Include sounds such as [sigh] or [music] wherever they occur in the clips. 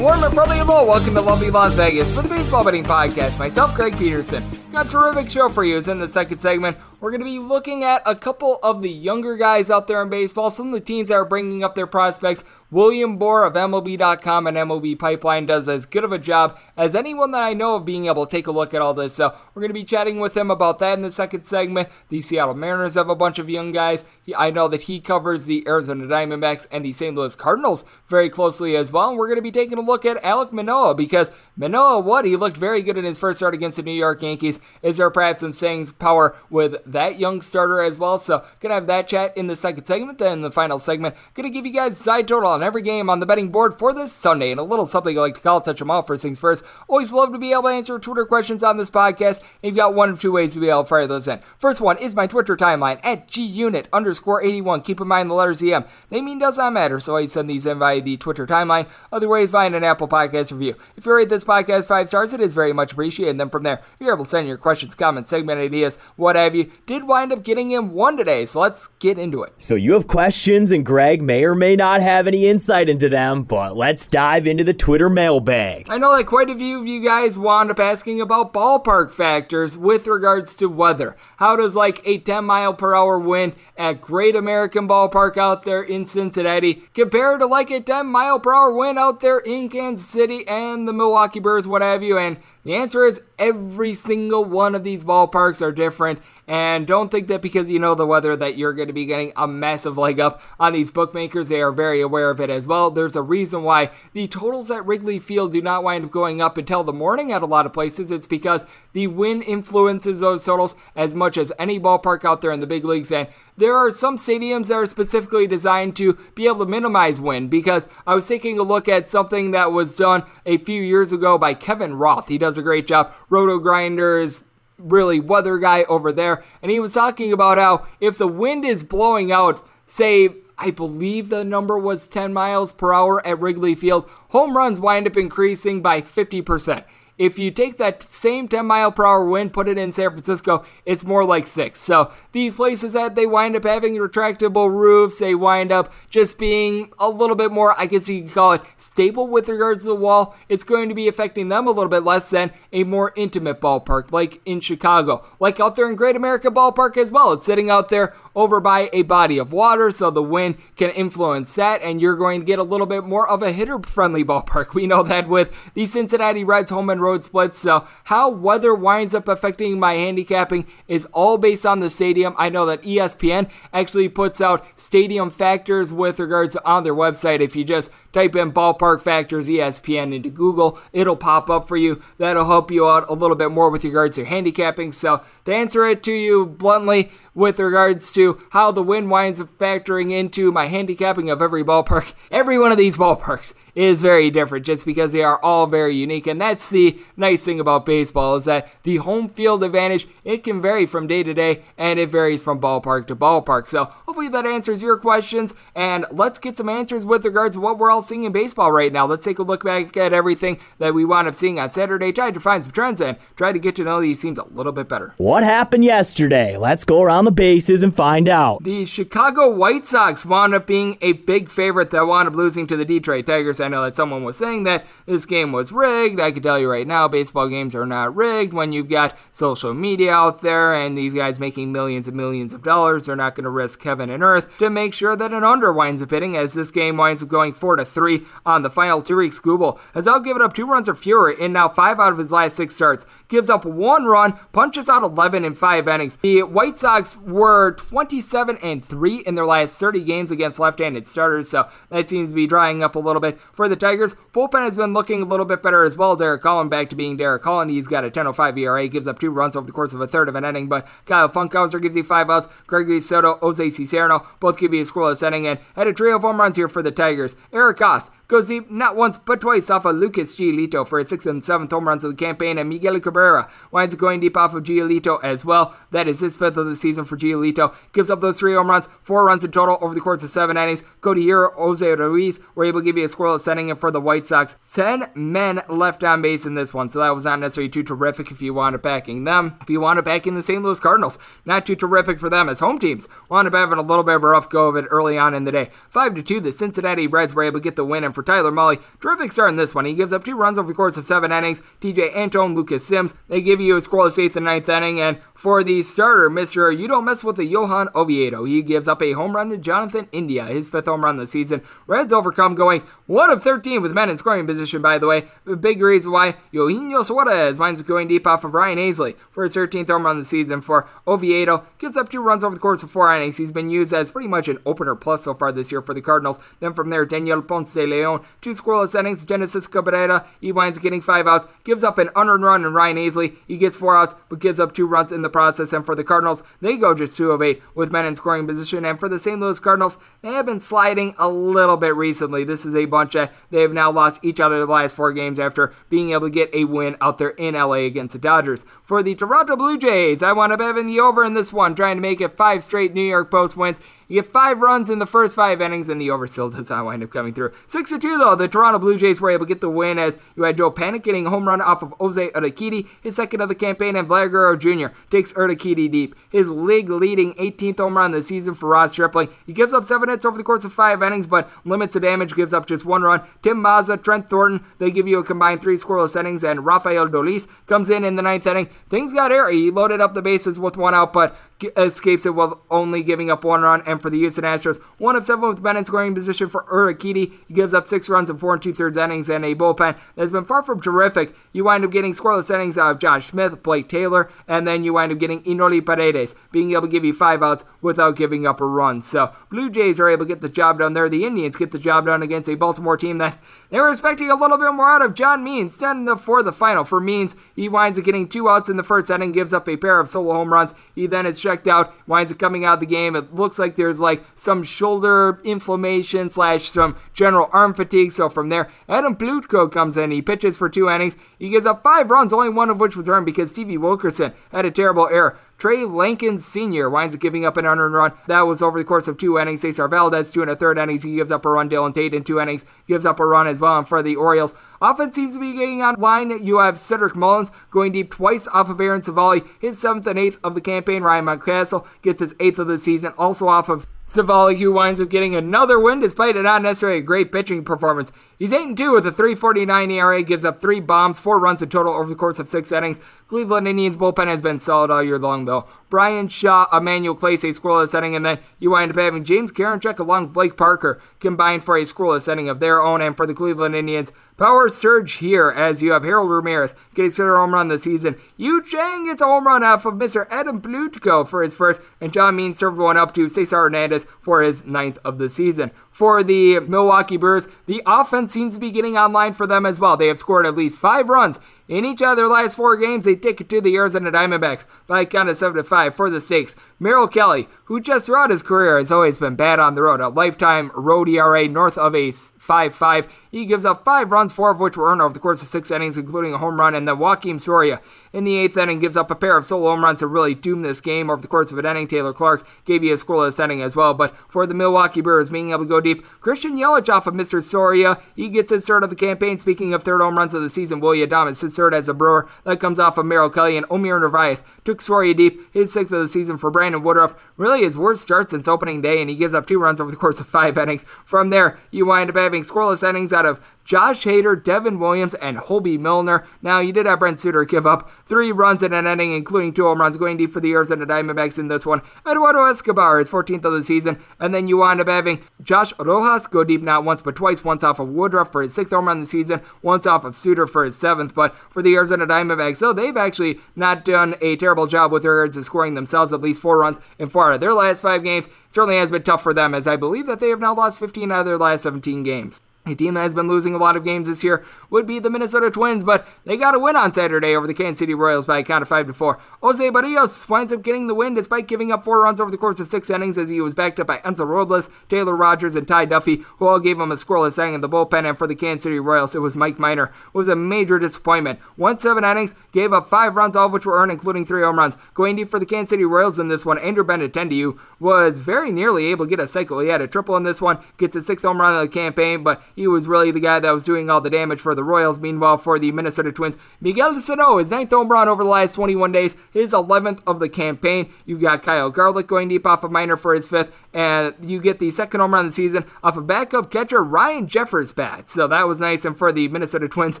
Warm and friendly hello, welcome to Lumpy Las Vegas for the Baseball Betting Podcast. Myself, Greg Peterson. A terrific show for you. As in the second segment, we're going to be looking at a couple of the younger guys out there in baseball, some of the teams that are bringing up their prospects. William Boor of MLB.com and MLB Pipeline does as good of a job as anyone that I know of being able to take a look at all this. So we're going to be chatting with him about that in the second segment. The Seattle Mariners have a bunch of young guys. I know that he covers the Arizona Diamondbacks and the St. Louis Cardinals very closely as well. And we're going to be taking a look at Alek Manoah because Manoah, what? He looked very good in his first start against the New York Yankees. Is there perhaps some staying power with that young starter as well? So, gonna have that chat in the second segment. Then, in the final segment, gonna give you guys side total on every game on the betting board for this Sunday. And a little something I like to call touch them all first things first. Always love to be able to answer Twitter questions on this podcast. And you've got one of two ways to be able to fire those in. First one is my Twitter timeline at gunit underscore 81. Keep in mind the letters EM. They mean does not matter, so I send these in via the Twitter timeline. Other ways, via an Apple Podcast review. If you rate this podcast five stars, it is very much appreciated. And then from there, you're able to send your questions, comments, segment ideas, what have you. Did wind up getting in one today, so let's get into it. So you have questions, and Greg may or may not have any insight into them, but let's dive into the Twitter mailbag. I know that quite a few of you guys wound up asking about ballpark factors with regards to weather. How does like a 10 mile per hour wind at Great American Ballpark out there in Cincinnati compare to like a 10 mile per hour wind out there in Kansas City and the Milwaukee Brewers, what have you? And the answer is every single one of these ballparks are different. And don't think that because you know the weather that you're going to be getting a massive leg up on these bookmakers. They are very aware of it as well. There's a reason why the totals at Wrigley Field do not wind up going up until the morning at a lot of places. It's because the wind influences those totals as much as any ballpark out there in the big leagues. And there are some stadiums that are specifically designed to be able to minimize wind because I was taking a look at something that was done a few years ago by Kevin Roth. He does a great job. RotoGrinders, really weather guy over there, and he was talking about how if the wind is blowing out, say, I believe the number was 10 miles per hour at Wrigley Field, home runs wind up increasing by 50%. If you take that same 10 mile per hour wind, put it in San Francisco, it's more like six. So these places that they wind up having retractable roofs, they wind up just being a little bit more, I guess you could call it stable with regards to the wall. It's going to be affecting them a little bit less than a more intimate ballpark, like in Chicago, like out there in Great America Ballpark as well. It's sitting out there over by a body of water, so the wind can influence that, and you're going to get a little bit more of a hitter friendly ballpark. We know that with the Cincinnati Reds home and road splits. So, how weather winds up affecting my handicapping is all based on the stadium. I know that ESPN actually puts out stadium factors with regards on their website. If you just type in ballpark factors ESPN into Google, it'll pop up for you. That'll help you out a little bit more with regards to handicapping. So, to answer it to you bluntly, with regards to how the wind winds up factoring into my handicapping of every ballpark, [laughs] every one of these ballparks is very different just because they are all very unique. And that's the nice thing about baseball is that the home field advantage, it can vary from day to day and it varies from ballpark to ballpark. So hopefully that answers your questions. And let's get some answers with regards to what we're all seeing in baseball right now. Let's take a look back at everything that we wound up seeing on Saturday, tried to find some trends and try to get to know these teams a little bit better. What happened yesterday? Let's go around the bases and find out. The Chicago White Sox wound up being a big favorite that wound up losing to the Detroit Tigers. I know that someone was saying that this game was rigged. I can tell you right now, baseball games are not rigged. When you've got social media out there and these guys making millions and millions of dollars, they're not going to risk heaven and earth to make sure that an under winds up hitting as this game winds up going 4 to 3 on the final two weeks. Skubal has out given up two runs or fewer in now five out of his last six starts. Gives up one run, punches out 11 in five innings. The White Sox were 27 and 3 in their last 30 games against left handed starters, so that seems to be drying up a little bit for the Tigers. Bullpen has been looking a little bit better as well. Derek Holland back to being Derek Holland. He's got a 10.05 ERA, gives up two runs over the course of a third of an inning, but Kyle Funkhouser gives you five outs. Gregory Soto, Jose Cisnero both give you a scoreless inning, and had a trio of home runs here for the Tigers. Eric Haase goes deep not once but twice off of Lucas Giolito for his sixth and seventh home runs of the campaign, and Miguel Cabrera winds up going deep off of Giolito as well. That is his fifth of the season for Giolito. Gives up those three home runs, four runs in total over the course of seven innings. Codi Heuer, Jose Ruiz were able to give you a scoreless inning, and for the White Sox, 10 men left on base in this one, so that was not necessarily too terrific if you wanted backing them. If you wanted backing the St. Louis Cardinals, not too terrific for them as home teams wound up having a little bit of a rough go of it early on in the day. 5 to 2, the Cincinnati Reds were able to get the win, and for Tyler Mahle. terrific start in this one. He gives up two runs over the course of seven innings. Tejay Antone, Lucas Sims, they give you a scoreless eighth and ninth inning, and for the starter, Mr. You don't mess with the Johan Oviedo. He gives up a home run to Jonathan India, his fifth home run the season. Reds overcome going 1 of 13 with men in scoring position, by the way. A big reason why Eugenio Suarez winds up going deep off of Ryan Helsley for his 13th home run the season. For Oviedo, gives up two runs over the course of four innings. He's been used as pretty much an opener plus so far this year for the Cardinals. Then from there, Daniel Ponce de Leon, two scoreless innings. Genesis Cabrera, he winds getting five outs, gives up an unearned run, and Ryan Helsley, he gets four outs, but gives up two runs in the process. And for the Cardinals, they go just two of eight with men in scoring position. And for the St. Louis Cardinals, they have been sliding a little bit recently. This is a bunch of, they have now lost each out of the last four games after being able to get a win out there in LA against the Dodgers. For the Toronto Blue Jays, I want to have in the over in this one, trying to make it five straight New York Post wins. You get five runs in the first five innings, and the over still does not wind up coming through. Six to two, though, the Toronto Blue Jays were able to get the win as you had Joe Panik getting a home run off of Jose Urquidy, his second of the campaign, and Vlad Guerrero Jr. takes Urquidy deep. His league-leading 18th home run of the season for Ross Stripling. He gives up seven hits over the course of five innings, but limits the damage, gives up just one run. Tim Mayza, Trent Thornton, they give you a combined three scoreless innings, and Rafael Dolis comes in in the ninth inning. Things got airy. He loaded up the bases with one out, but escapes it while only giving up one run. And for the Houston Astros, one of seven with men in scoring position for Urquidy. He gives up six runs in four and two thirds innings and a bullpen that has been far from terrific. You wind up getting scoreless innings out of Josh Smith, Blake Taylor, and then you wind up getting Enoli Paredes being able to give you five outs without giving up a run. So Blue Jays are able to get the job done there. The Indians get the job done against a Baltimore team that [laughs] they were expecting a little bit more out of John Means. Then for the final for Means, he winds up getting two outs in the first inning, gives up a pair of solo home runs. He then is checked out, winds up coming out of the game. It looks like there's like some shoulder inflammation slash some general arm fatigue. So from there, Adam Plutko comes in. He pitches for two innings. He gives up five runs, only one of which was earned because Stevie Wilkerson had a terrible error. Trey Lankin Sr. winds up giving up an unearned run. That was over the course of two innings. Cesar Valdez, two and a third innings. He gives up a run. Dylan Tate in two innings gives up a run as well. And for the Orioles, Offense seems to be getting on line. You have Cedric Mullins going deep twice off of Aaron Civale, his seventh and eighth of the campaign. Ryan Mountcastle gets his eighth of the season, also off of Civale, who winds up getting another win despite it not necessarily a great pitching performance. He's 8 2 with a 3.49 ERA, gives up three bombs, four runs in total over the course of six innings. Cleveland Indians bullpen has been solid all year long, though. Bryan Shaw, Emmanuel Clase, a scoreless inning, and then you wind up having James Karinchak along with Blake Parker combined for a scoreless inning of their own. And for the Cleveland Indians, power surge here as you have Harold Ramirez getting third home run this season. Yu Chang gets a home run off of Mr. Adam Plutko for his first, and John Means served one up to Cesar Hernandez for his ninth of the season for the Milwaukee Brewers. The offense seems to be getting online for them as well. They have scored at least five runs in each of their last four games, they take it to the Arizona Diamondbacks by a count of 7 to 5 for the stakes. Merrill Kelly, who just throughout his career has always been bad on the road, a lifetime road ERA north of a 5 5. He gives up five runs, four of which were earned over the course of six innings, including a home run. And then Joakim Soria in the eighth inning gives up a pair of solo home runs to really doom this game over the course of an inning. Taylor Clarke gave you a scoreless inning as well. But for the Milwaukee Brewers, being able to go deep, Christian Yelich off of Mr. Soria, he gets his third of the campaign. Speaking of third home runs of the season, William Adames, his third as a Brewer. That comes off of Merrill Kelly and Omar Narvaez took Soria deep. His sixth of the season for Brandon Woodruff. Really his worst start since opening day, and he gives up two runs over the course of five innings. From there, you wind up having scoreless innings out of Josh Hader, Devin Williams, and Hoby Milner. Now, you did have Brent Suter give up three runs in an inning, including two home runs, going deep for the Arizona Diamondbacks in this one. Eduardo Escobar, his 14th of the season. And then you wind up having Josh Rojas go deep not once but twice, once off of Woodruff for his sixth home run of the season, once off of Suter for his seventh. But for the Arizona Diamondbacks, so they've actually not done a terrible job with regards to scoring themselves at least four runs in four out of their last five games. Certainly has been tough for them, as I believe that they have now lost 15 out of their last 17 games. A team that has been losing a lot of games this year would be the Minnesota Twins, but they got a win on Saturday over the Kansas City Royals by a count of 5 to 4. Jose Berrios winds up getting the win despite giving up four runs over the course of six innings as he was backed up by Enzo Robles, Taylor Rogers, and Ty Duffey, who all gave him a scoreless inning in the bullpen. And for the Kansas City Royals, it was Mike Minor, who was a major disappointment. Won seven innings, gave up five runs, all of which were earned, including three home runs. Going deep for the Kansas City Royals in this one, Andrew Benintendi was very nearly able to get a cycle. He had a triple in this one, gets a sixth home run of the campaign, but he was really the guy that was doing all the damage for the Royals. Meanwhile, for the Minnesota Twins, Miguel Sano, his ninth home run over the last 21 days, his 11th of the campaign. You've got Kyle Garlick going deep off of Minor for his fifth, and you get the second home run of the season off of backup catcher Ryan Jeffers' bat. So that was nice. And for the Minnesota Twins,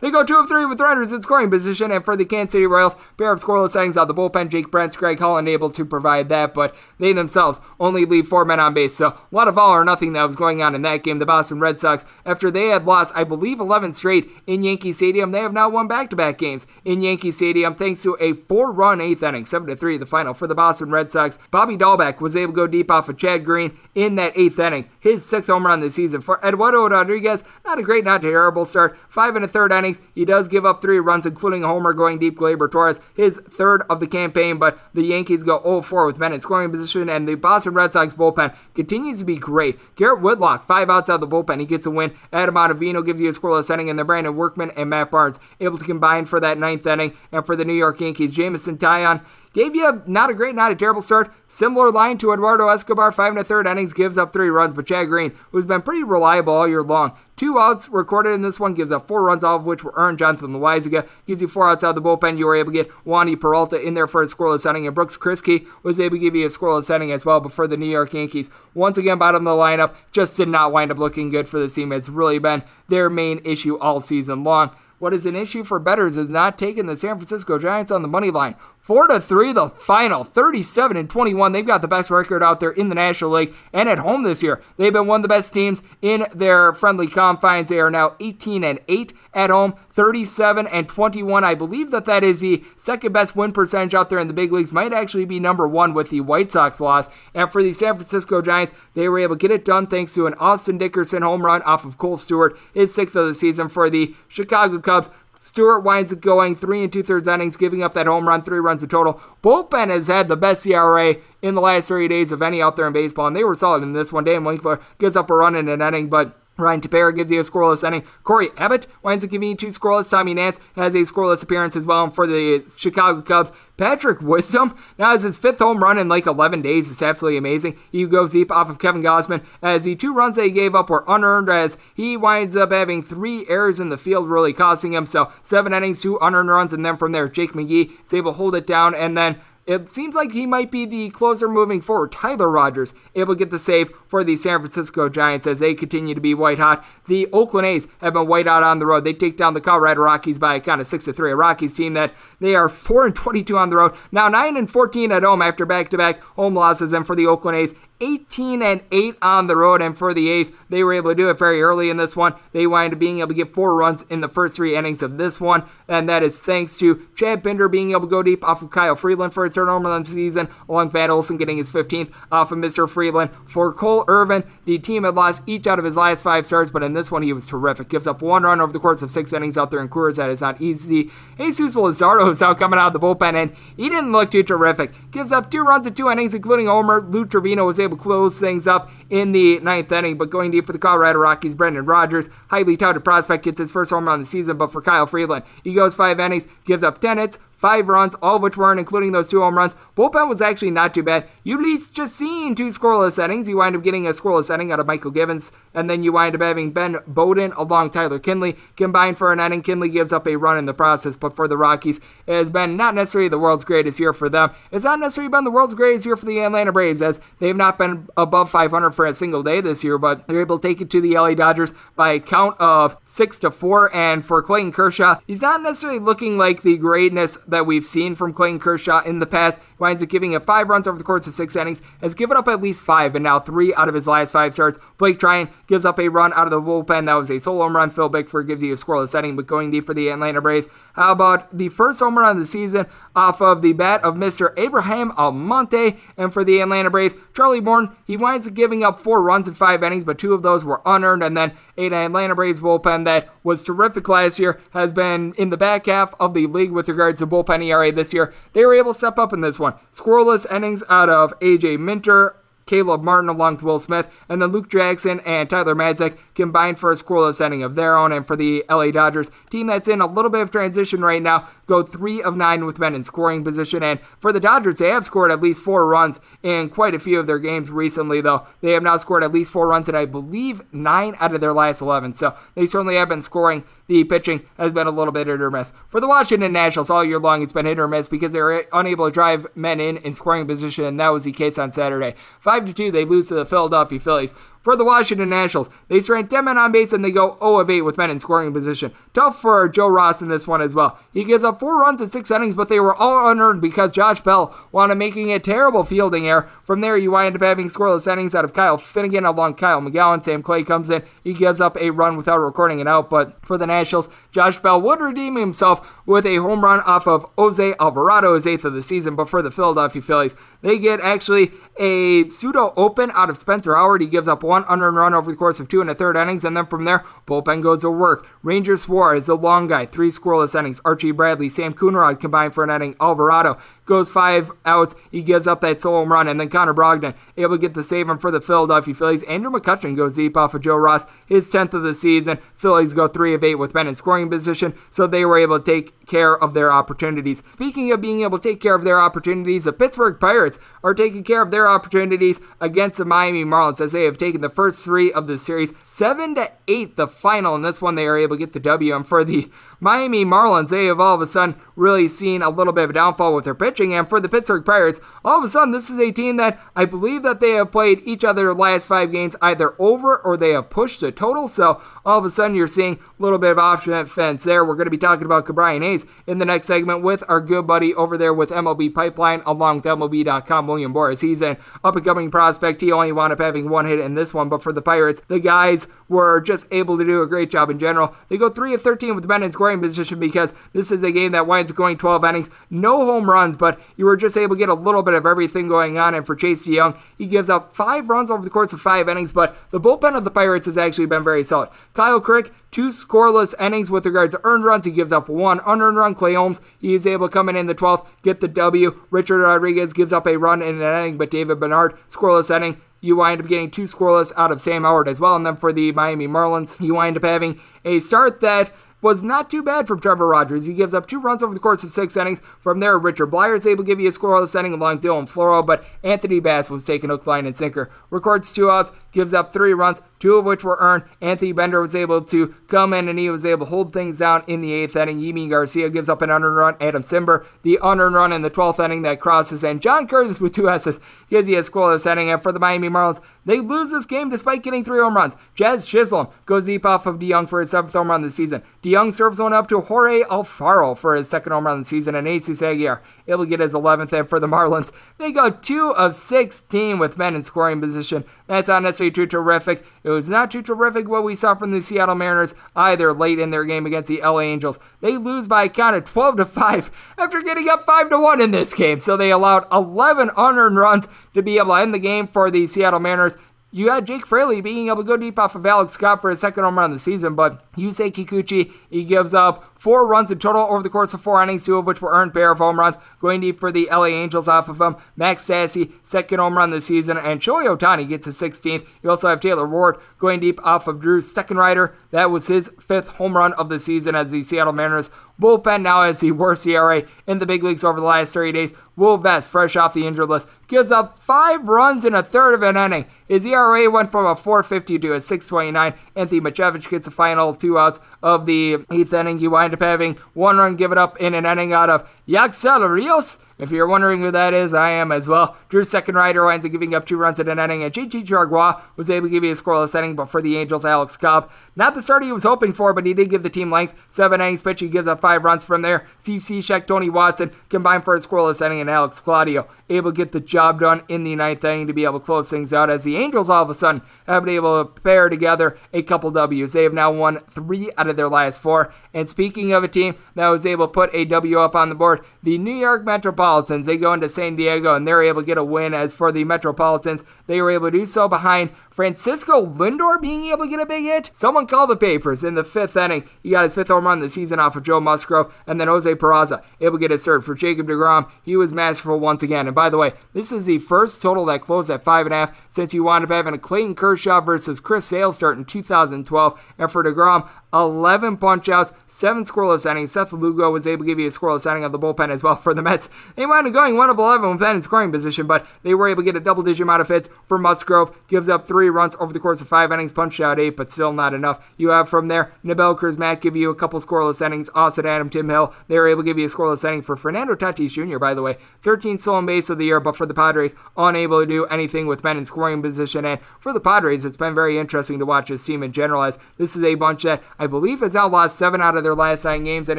they go two of three with runners in scoring position. And for the Kansas City Royals, pair of scoreless innings out of the bullpen. Jake Brentz, Greg Holland able to provide that, but they themselves only leave four men on base. So a lot of all or nothing that was going on in that game. The Boston Red Sox, after they had lost, I believe, 11 11 straight in Yankee Stadium. They have now won back to back games in Yankee Stadium thanks to a four run eighth inning, 7 3 the final for the Boston Red Sox. Bobby Dalbec was able to go deep off of Chad Green in that eighth inning. His sixth home run this season. For Eduardo Rodriguez, not a great, not terrible start. Five and a third innings. He does give up three runs, including a homer going deep. Gleyber Torres, his third of the campaign, but the Yankees go 0 4 with men in scoring position, and the Boston Red Sox bullpen continues to be great. Garrett Whitlock, five outs out of the bullpen. He gets a win. Adam Ottavino gives you a scoreless inning, and then Brandon Workman and Matt Barnes able to combine for that ninth inning. And for the New York Yankees, Jameson Taillon Gave you a, not a great, not a terrible start. Similar line to Eduardo Escobar, five and a third innings, gives up three runs. But Chad Green, who's been pretty reliable all year long, two outs recorded in this one, gives up four runs, all of which were earned. Jonathan Loaisiga gives you four outs out of the bullpen. You were able to get Wandy Peralta in there for a scoreless inning, and Brooks Kriske was able to give you a scoreless inning as well. But for the New York Yankees, once again, bottom of the lineup, just did not wind up looking good for this team. It's really been their main issue all season long. What is an issue for betters is not taking the San Francisco Giants on the money line. 4 to 3 the final 37 and 21 they've got the best record out there in the National League and at home this year. They've been one of the best teams in their friendly confines. They are now 18 and 8 at home 37 and 21 I believe that that is the second best win percentage out there in the big leagues. Might actually be number 1 with the White Sox loss. And for the San Francisco Giants they were able to get it done thanks to an Austin Dickerson home run off of Kohl Stewart his sixth of the season for the Chicago Cubs Stewart winds up going three and two thirds innings, giving up that home run, three runs in total. Bullpen has had the best ERA in the last 30 days of any out there in baseball, and they were solid in this one. Dan Winkler gives up a run in an inning, but Ryan Tepera gives you a scoreless inning. Cory Abbott winds up giving you two scoreless. Tommy Nance has a scoreless appearance as well for the Chicago Cubs. Patrick Wisdom now has his fifth home run in like 11 days. It's absolutely amazing. He goes deep off of Kevin Gausman as the two runs he gave up were unearned as he winds up having three errors in the field, really costing him. So seven innings, two unearned runs, and then from there, Jake McGee is able to hold it down and then it seems like he might be the closer moving forward. Tyler Rogers able to get the save for the San Francisco Giants as they continue to be white hot. The Oakland A's have been white hot on the road. They take down the Colorado Rockies by a count of six to three. A Rockies team that they are four and twenty-two on the road now, nine and fourteen at home after back-to-back home losses. And for the Oakland A's, 18 and 8 on the road. And for the A's, they were able to do it very early in this one. They wind up being able to get four runs in the first three innings of this one. And that is thanks to Chad Pinder being able to go deep off of Kyle Freeland for his third home run of the season, along with Matt Olson getting his 15th off of Mr. Freeland. For Cole Irvin, the team had lost each out of his last five starts, but in this one, he was terrific. Gives up one run over the course of six innings out there in Coors. That is not easy. Jesus Luzardo is out coming out of the bullpen, and he didn't look too terrific. Gives up two runs in two innings, including homer. Lou Trivino was able to close things up in the ninth inning, but going deep for the Colorado Rockies, Brendan Rodgers, highly touted prospect, gets his first home run of the season, but for Kyle Freeland, he goes five innings, gives up 10 hits, five runs, all of which weren't including those two home runs. Bullpen was actually not too bad. You at least just seen two scoreless innings. You wind up getting a scoreless inning out of Mychal Givens, and then you wind up having Ben Bowden along Tyler Kinley combined for an inning. Kinley gives up a run in the process, but for the Rockies, it has been not necessarily the world's greatest year for them. It's not necessarily been the world's greatest year for the Atlanta Braves, as they've not been above 500 for a single day this year, but they're able to take it to the LA Dodgers by a count of six to four. And for Clayton Kershaw, he's not necessarily looking like the greatness that we've seen from Clayton Kershaw in the past. Winds up giving up five runs over the course of six innings, has given up at least five, and now three out of his last five starts. Blake Treinen gives up a run out of the bullpen. That was a solo home run. Phil Bickford gives you a scoreless inning, but going deep for the Atlanta Braves. How about the first home run of the season off of the bat of Mr. Abraham Almonte? And for the Atlanta Braves, Charlie Morton, he winds up giving up four runs in five innings, but two of those were unearned. And then an Atlanta Braves bullpen that was terrific last year has been in the back half of the league with regards to bullpen ERA this year. They were able to step up in this one. Scoreless innings out of AJ Minter, Caleb Martin along with Will Smith, and then Luke Jackson and Tyler Matzek combined for a scoreless inning of their own. And for the LA Dodgers, team that's in a little bit of transition right now, go three of nine with men in scoring position. And for the Dodgers, they have scored at least four runs in quite a few of their games recently, though. They have now scored at least four runs in, I believe, nine out of their last 11. So they certainly have been scoring. The pitching has been a little bit hit or miss. For the Washington Nationals, all year long, it's been hit or miss because they were unable to drive men in in scoring position, and that was the case on Saturday. 5 to 2, they lose to the Philadelphia Phillies for the Washington Nationals. They strand 10 men on base and they go 0 of 8 with men in scoring position. Tough for Joe Ross in this one as well. He gives up four runs in six innings, but they were all unearned because Josh Bell wound up making a terrible fielding error. From there, you wind up having scoreless innings out of Kyle Finnegan along Kyle McGowin. Sam Clay comes in. He gives up a run without recording it out, but for the Nationals, Josh Bell would redeem himself with a home run off of Jose Alvarado, his eighth of the season. But for the Philadelphia Phillies, they get actually a pseudo open out of Spencer Howard. He gives up one unearned run over the course of two and a third innings, and then from there, bullpen goes to work. Rangers Ranger is the long guy, three scoreless innings. Archie Bradley, Sam Coonrod combined for an inning. Alvarado goes five outs. He gives up that solo run, and then Connor Brogdon able to get the save him for the Philadelphia Phillies. Andrew McCutchen goes deep off of Joe Ross, his 10th of the season. Phillies go three of eight with men in scoring position, so they were able to take care of their opportunities. Speaking of being able to take care of their opportunities, the Pittsburgh Pirates are taking care of their opportunities against the Miami Marlins as they have taken the first three of the series, seven to eight, the final. In this one, they are able to get the W. And for the Miami Marlins, they have all of a sudden really seen a little bit of a downfall with their pitching. And for the Pittsburgh Pirates, all of a sudden, this is a team that I believe that they have played each other last five games either over or they have pushed the total. So all of a sudden, you're seeing a little bit of offense there. We're going to be talking about Ke'Bryan Hayes in the next segment with our good buddy over there with MLB Pipeline along with MLB.com, William Boris. He's an up and coming prospect. He only wound up having one hit in this one, but for the Pirates, the guys were just able to do a great job in general. They go 3 of 13 with the men in scoring position because this is a game that winds up going 12 innings. No home runs, but you were just able to get a little bit of everything going on. And for Chase Young, he gives up five runs over the course of five innings, but the bullpen of the Pirates has actually been very solid. Kyle Crick, two scoreless innings with regards to earned runs. He gives up one unearned run. Clay Holmes, he is able to come in in the 12th, get the W. Richard Rodriguez gives up a run in an inning, but David Bednar, scoreless inning. you wind up getting two scoreless out of Sam Howard as well. And then for the Miami Marlins, you wind up having a start that was not too bad from Trevor Rogers. He gives up two runs over the course of six innings. From there, Richard Bleier is able to give you a scoreless inning along Dylan Floro, but Anthony Bass was taking hook, line, and sinker. Records two outs, gives up three runs, two of which were earned. Anthony Bender was able to come in and he was able to hold things down in the eighth inning. Yimi Garcia gives up an unearned run. Adam Cimber, the unearned run in the 12th inning that crosses. And John Curtis with two S's gives you a scoreless inning. And for the Miami Marlins, they lose this game despite getting three home runs. Jazz Chisholm goes deep off of De Jong for his seventh home run of the season. De Jong serves one up to Jorge Alfaro for his second home run of the season. And Jesus Aguilar able to get his 11th. And for the Marlins, they go 2 of 16 with men in scoring position. That's not necessarily too terrific. It was not too terrific what we saw from the Seattle Mariners either late in their game against the LA Angels. They lose by a count of 12 to 5 after getting up 5 to 1 in this game. So they allowed 11 unearned runs to be able to end the game for the Seattle Mariners. You had Jake Fraley being able to go deep off of Alex Scott for his second home run of the season, but Yusei Kikuchi, he gives up four runs in total over the course of four innings, two of which were earned pair of home runs, going deep for the LA Angels off of him. Max Stassi, second home run this season, and Shohei Ohtani gets his 16th. You also have Taylor Ward going deep off of Drew rider. That was his fifth home run of the season as the Seattle Mariners bullpen now has the worst ERA in the big leagues over the last 30 days. Will Vest, fresh off the injured list, gives up five runs in a third of an inning. His ERA went from a 450 to a 629. Anthony Machevich gets the final two outs of the eighth inning. You wind up having one run given up in an inning out of Yacksel Rios. If you're wondering who that is, I am as well. Drew rider winds up giving up two runs in an inning, and JT Chargois was able to give you a scoreless inning, but for the Angels, Alex Cobb, not the start he was hoping for, but he did give the team length. Seven innings pitch, he gives up five runs from there. Steve Cishek, Tony Watson combined for a scoreless inning, and Alex Claudio able to get the job done in the ninth inning to be able to close things out as the Angels all of a sudden have been able to pair together a couple W's. They have now won three out of their last four. And speaking of a team that was able to put a W up on the board, the New York Metropolitans, they go into San Diego and they're able to get a win. As for the Metropolitans, they were able to do so behind Francisco Lindor being able to get a big hit. Someone called the papers in the fifth inning. He got his fifth home run of the season off of Joe Musgrove, and then Jose Peraza able to get his third. For Jacob DeGrom, he was masterful once again. And by the way, this is the first total that closed at five and a half since you wound up having a Clayton Kershaw versus Chris Sale start in 2012. And for DeGrom, 11 punch outs, 7 scoreless innings. Seth Lugo was able to give you a scoreless inning of the bullpen as well [laughs] for the Mets. They wound up going 1 of 11 with men in scoring position, but they were able to get a double digit amount of hits for Musgrove. Gives up 3 runs over the course of 5 innings, punched out 8, but still not enough. You have from there, Nabil Matt give you a couple scoreless innings. Austin Adam, Tim Hill, they were able to give you a scoreless inning for Fernando Tatis Jr., by the way. 13 stolen base of the year, but for the Padres, unable to do anything with men in scoring position. And for the Padres, it's been very interesting to watch this team in general, as this is a bunch that I believe has now lost seven out of their last nine games. And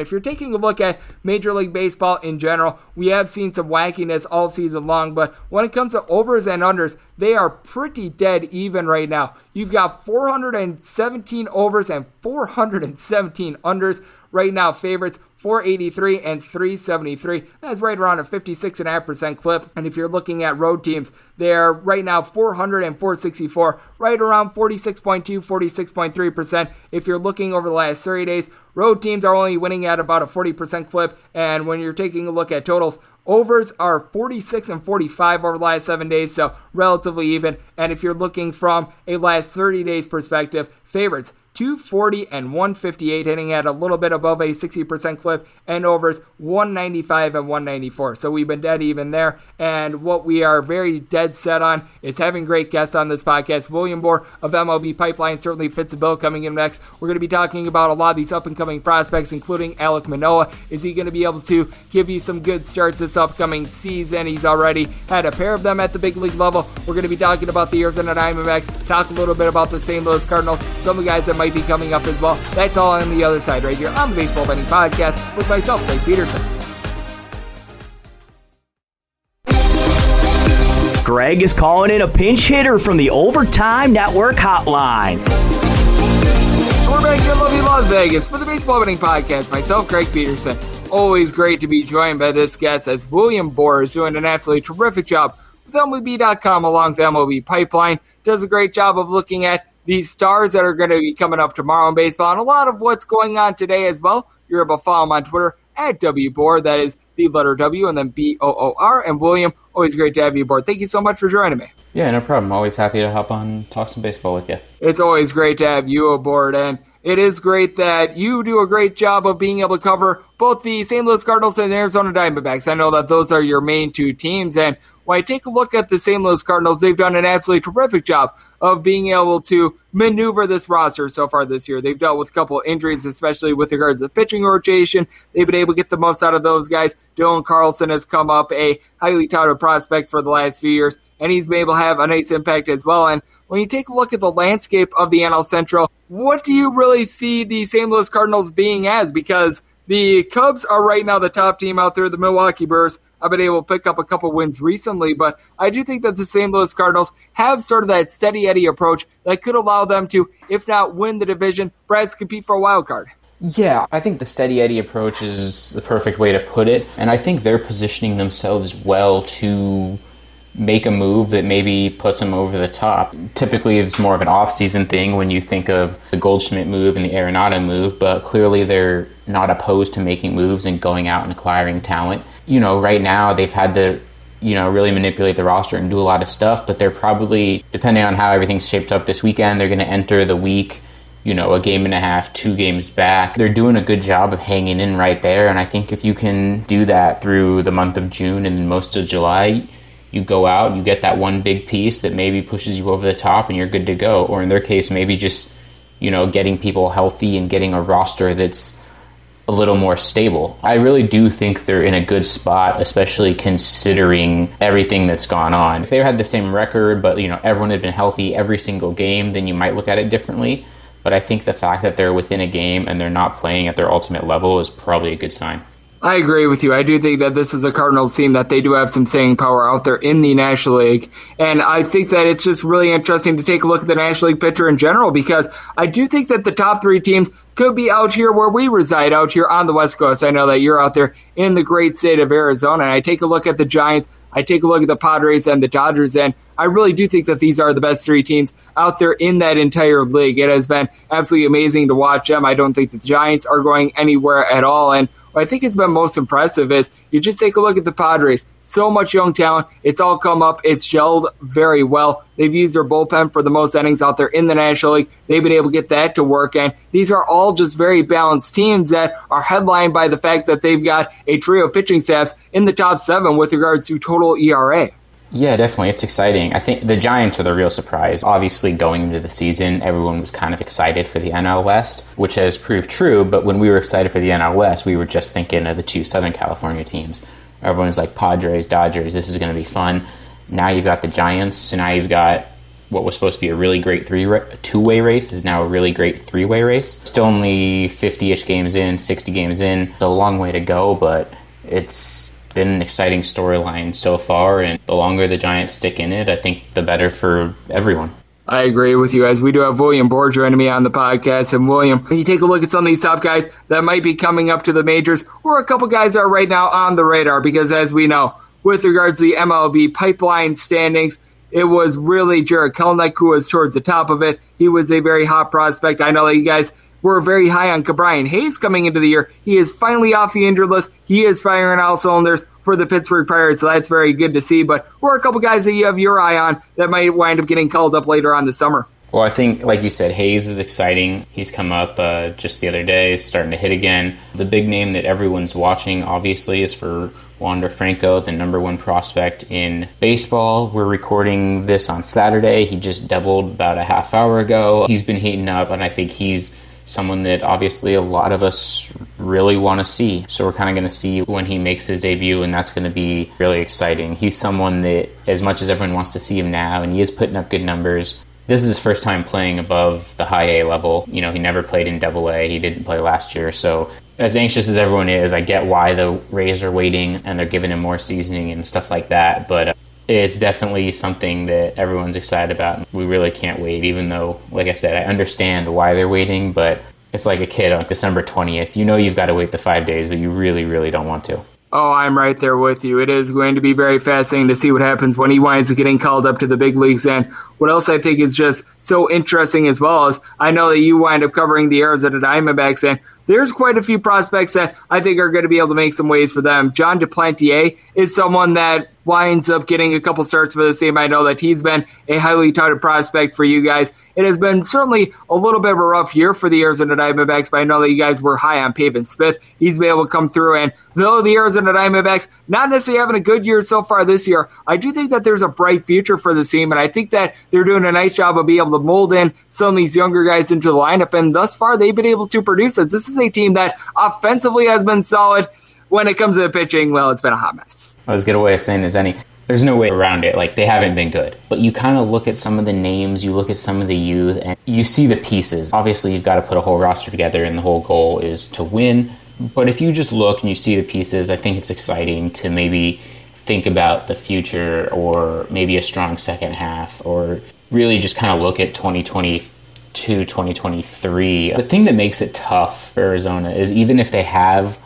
if you're taking a look at Major League Baseball in general, we have seen some wackiness all season long. But when it comes to overs and unders, they are pretty dead even right now. You've got 417 overs and 417 unders right now. Favorites 483 and 373. That's right around a 56.5% clip. And if you're looking at road teams, they're right now 400 and 464, right around 46.2, 46.3%. If you're looking over the last 30 days, road teams are only winning at about a 40% clip. And when you're taking a look at totals, Overs are 46 and 45 over the last seven days, so relatively even. And if you're looking from a last 30 days perspective, favorites 240 and 158, hitting at a little bit above a 60% clip, and overs 195 and 194. So we've been dead even there. And what we are very dead set on is having great guests on this podcast. William Boor of MLB Pipeline certainly fits the bill coming in next. We're going to be talking about a lot of these up and coming prospects, including Alek Manoah. Is he going to be able to give you some good starts this upcoming season? He's already had a pair of them at the big league level. We're going to be talking about the Arizona Diamondbacks, talk a little bit about the St. Louis Cardinals, some of the guys that might might be coming up as well. That's all on the other side right here on the Baseball Betting Podcast with myself, Blake Peterson. Greg is calling in a pinch hitter from the Overtime Network hotline. We're back in lovely Las Vegas for the Baseball Betting Podcast. Myself, Greg Peterson. Always great to be joined by this guest as William Boor is doing an absolutely terrific job with MLB.com along with MLB Pipeline. Does a great job of looking at these stars that are going to be coming up tomorrow in baseball and a lot of what's going on today as well. You're able to follow him on Twitter at W Board. That is the letter W and then B O O R. And William, always great to have you aboard. Thank you so much for joining me. Yeah, no problem. Always happy to hop on talk some baseball with you. It's always great to have you aboard. And it is great that you do a great job of being able to cover both the St. Louis Cardinals and Arizona Diamondbacks. I know that those are your main two teams. And when I take a look at the St. Louis Cardinals, they've done an absolutely terrific job of being able to maneuver this roster so far this year. They've dealt with a couple injuries, especially with regards to pitching rotation. They've been able to get the most out of those guys. Dylan Carlson has come up a highly touted prospect for the last few years, and he's been able to have a nice impact as well. And when you take a look at the landscape of the NL Central, what do you really see the St. Louis Cardinals being as? Because the Cubs are right now the top team out there. The Milwaukee Brewers have been able to pick up a couple wins recently, but I do think that the St. Louis Cardinals have sort of that steady Eddie approach that could allow them to, if not win the division, perhaps compete for a wild card. Yeah, I think the steady Eddie approach is the perfect way to put it, and I think they're positioning themselves well to make a move that maybe puts them over the top. Typically, it's more of an off-season thing when you think of the Goldschmidt move and the Arenado move, but clearly they're not opposed to making moves and going out and acquiring talent. You know, right now they've had to you know, really manipulate the roster and do a lot of stuff, but they're probably, depending on how everything's shaped up this weekend, they're going to enter the week, you know, a game and a half, two games back. They're doing a good job of hanging in right there, and I think if you can do that through the month of June and most of July, you go out, you get that one big piece that maybe pushes you over the top and you're good to go. Or in their case, maybe just, you know, getting people healthy and getting a roster that's a little more stable. I really do think they're in a good spot, especially considering everything that's gone on. If they had the same record, but you know everyone had been healthy every single game, then you might look at it differently. But I think the fact that they're within a game and they're not playing at their ultimate level is probably a good sign. I agree with you. I do think that this is a Cardinals team that they do have some staying power out there in the National League. And I think that it's just really interesting to take a look at the National League picture in general because I do think that the top three teams could be out here where we reside, out here on the West Coast. I know that you're out there in the great state of Arizona. And I take a look at the Giants, I take a look at the Padres and the Dodgers, and I really do think that these are the best three teams out there in that entire league. It has been absolutely amazing to watch them. I don't think the Giants are going anywhere at all. And what I think has been most impressive is you just take a look at the Padres. So much young talent. It's all come up. It's gelled very well. They've used their bullpen for the most innings out there in the National League. They've been able to get that to work. And these are all just very balanced teams that are headlined by the fact that they've got a trio of pitching staffs in the top seven with regards to total ERA. Yeah, definitely. It's exciting. I think the Giants are the real surprise. Obviously, going into the season, everyone was kind of excited for the NL West, which has proved true. But when we were excited for the NL West, we were just thinking of the two Southern California teams. Everyone's like Padres, Dodgers, this is going to be fun. Now you've got the Giants, so now you've got what was supposed to be a really great three two way race is now a really great three way race. Still only 50 ish games in, 60 games in. It's a long way to go, but it's been an exciting storyline so far, and the longer the Giants stick in it, I think the better for everyone. I agree with you, as we do have William Boor joining me on the podcast. And William, when you take a look at some of these top guys that might be coming up to the majors, or a couple guys that are right now on the radar, because as we know, with regards to the MLB pipeline standings, it was really Jarred Kelenic who was towards the top of it. He was a very hot prospect. I know that you guys were very high on Ke'Bryan Hayes coming into the year. He is finally off the injured list. He is firing all cylinders for the Pittsburgh Pirates, so that's very good to see. But we're a couple guys that you have your eye on that might wind up getting called up later on this summer. Well, I think, like you said, Hayes is exciting. He's come up uh, just the other day, starting to hit again. The big name that everyone's watching, obviously, is for Wander Franco, the number one prospect in baseball. We're recording this on Saturday. He just doubled about a half hour ago. He's been heating up, and I think he's someone that obviously a lot of us really want to see. So we're kind of going to see when he makes his debut, and that's going to be really exciting. He's someone that, as much as everyone wants to see him now, and he is putting up good numbers. This is his first time playing above the high A level. You know, he never played in double A. He didn't play last year. So, as anxious as everyone is, I get why the Rays are waiting and they're giving him more seasoning and stuff like that. But uh, it's definitely something that everyone's excited about. We really can't wait, even though, like I said, I understand why they're waiting, but it's like a kid on December 20th. You know you've got to wait the five days, but you really, really don't want to. Oh, I'm right there with you. It is going to be very fascinating to see what happens when he winds up getting called up to the big leagues. And what else I think is just so interesting as well is I know that you wind up covering the Arizona Diamondbacks, and there's quite a few prospects that I think are going to be able to make some waves for them. Jon Duplantier is someone that winds up getting a couple starts for the team. I know that he's been a highly touted prospect for you guys. It has been certainly a little bit of a rough year for the Arizona Diamondbacks, but I know that you guys were high on Pavin Smith. He's been able to come through, and though the Arizona Diamondbacks not necessarily having a good year so far this year, I do think that there's a bright future for the team, and I think that they're doing a nice job of being able to mold in some of these younger guys into the lineup, and thus far they've been able to produce as this is a team that offensively has been solid. When it comes to the pitching, well, it's been a hot mess as good a way of saying as any. There's no way around it. Like, they haven't been good. But you kind of look at some of the names, you look at some of the youth, and you see the pieces. Obviously, you've got to put a whole roster together, and the whole goal is to win. But if you just look and you see the pieces, I think it's exciting to maybe think about the future or maybe a strong second half or really just kind of look at 2022, 2023. The thing that makes it tough for Arizona is even if they have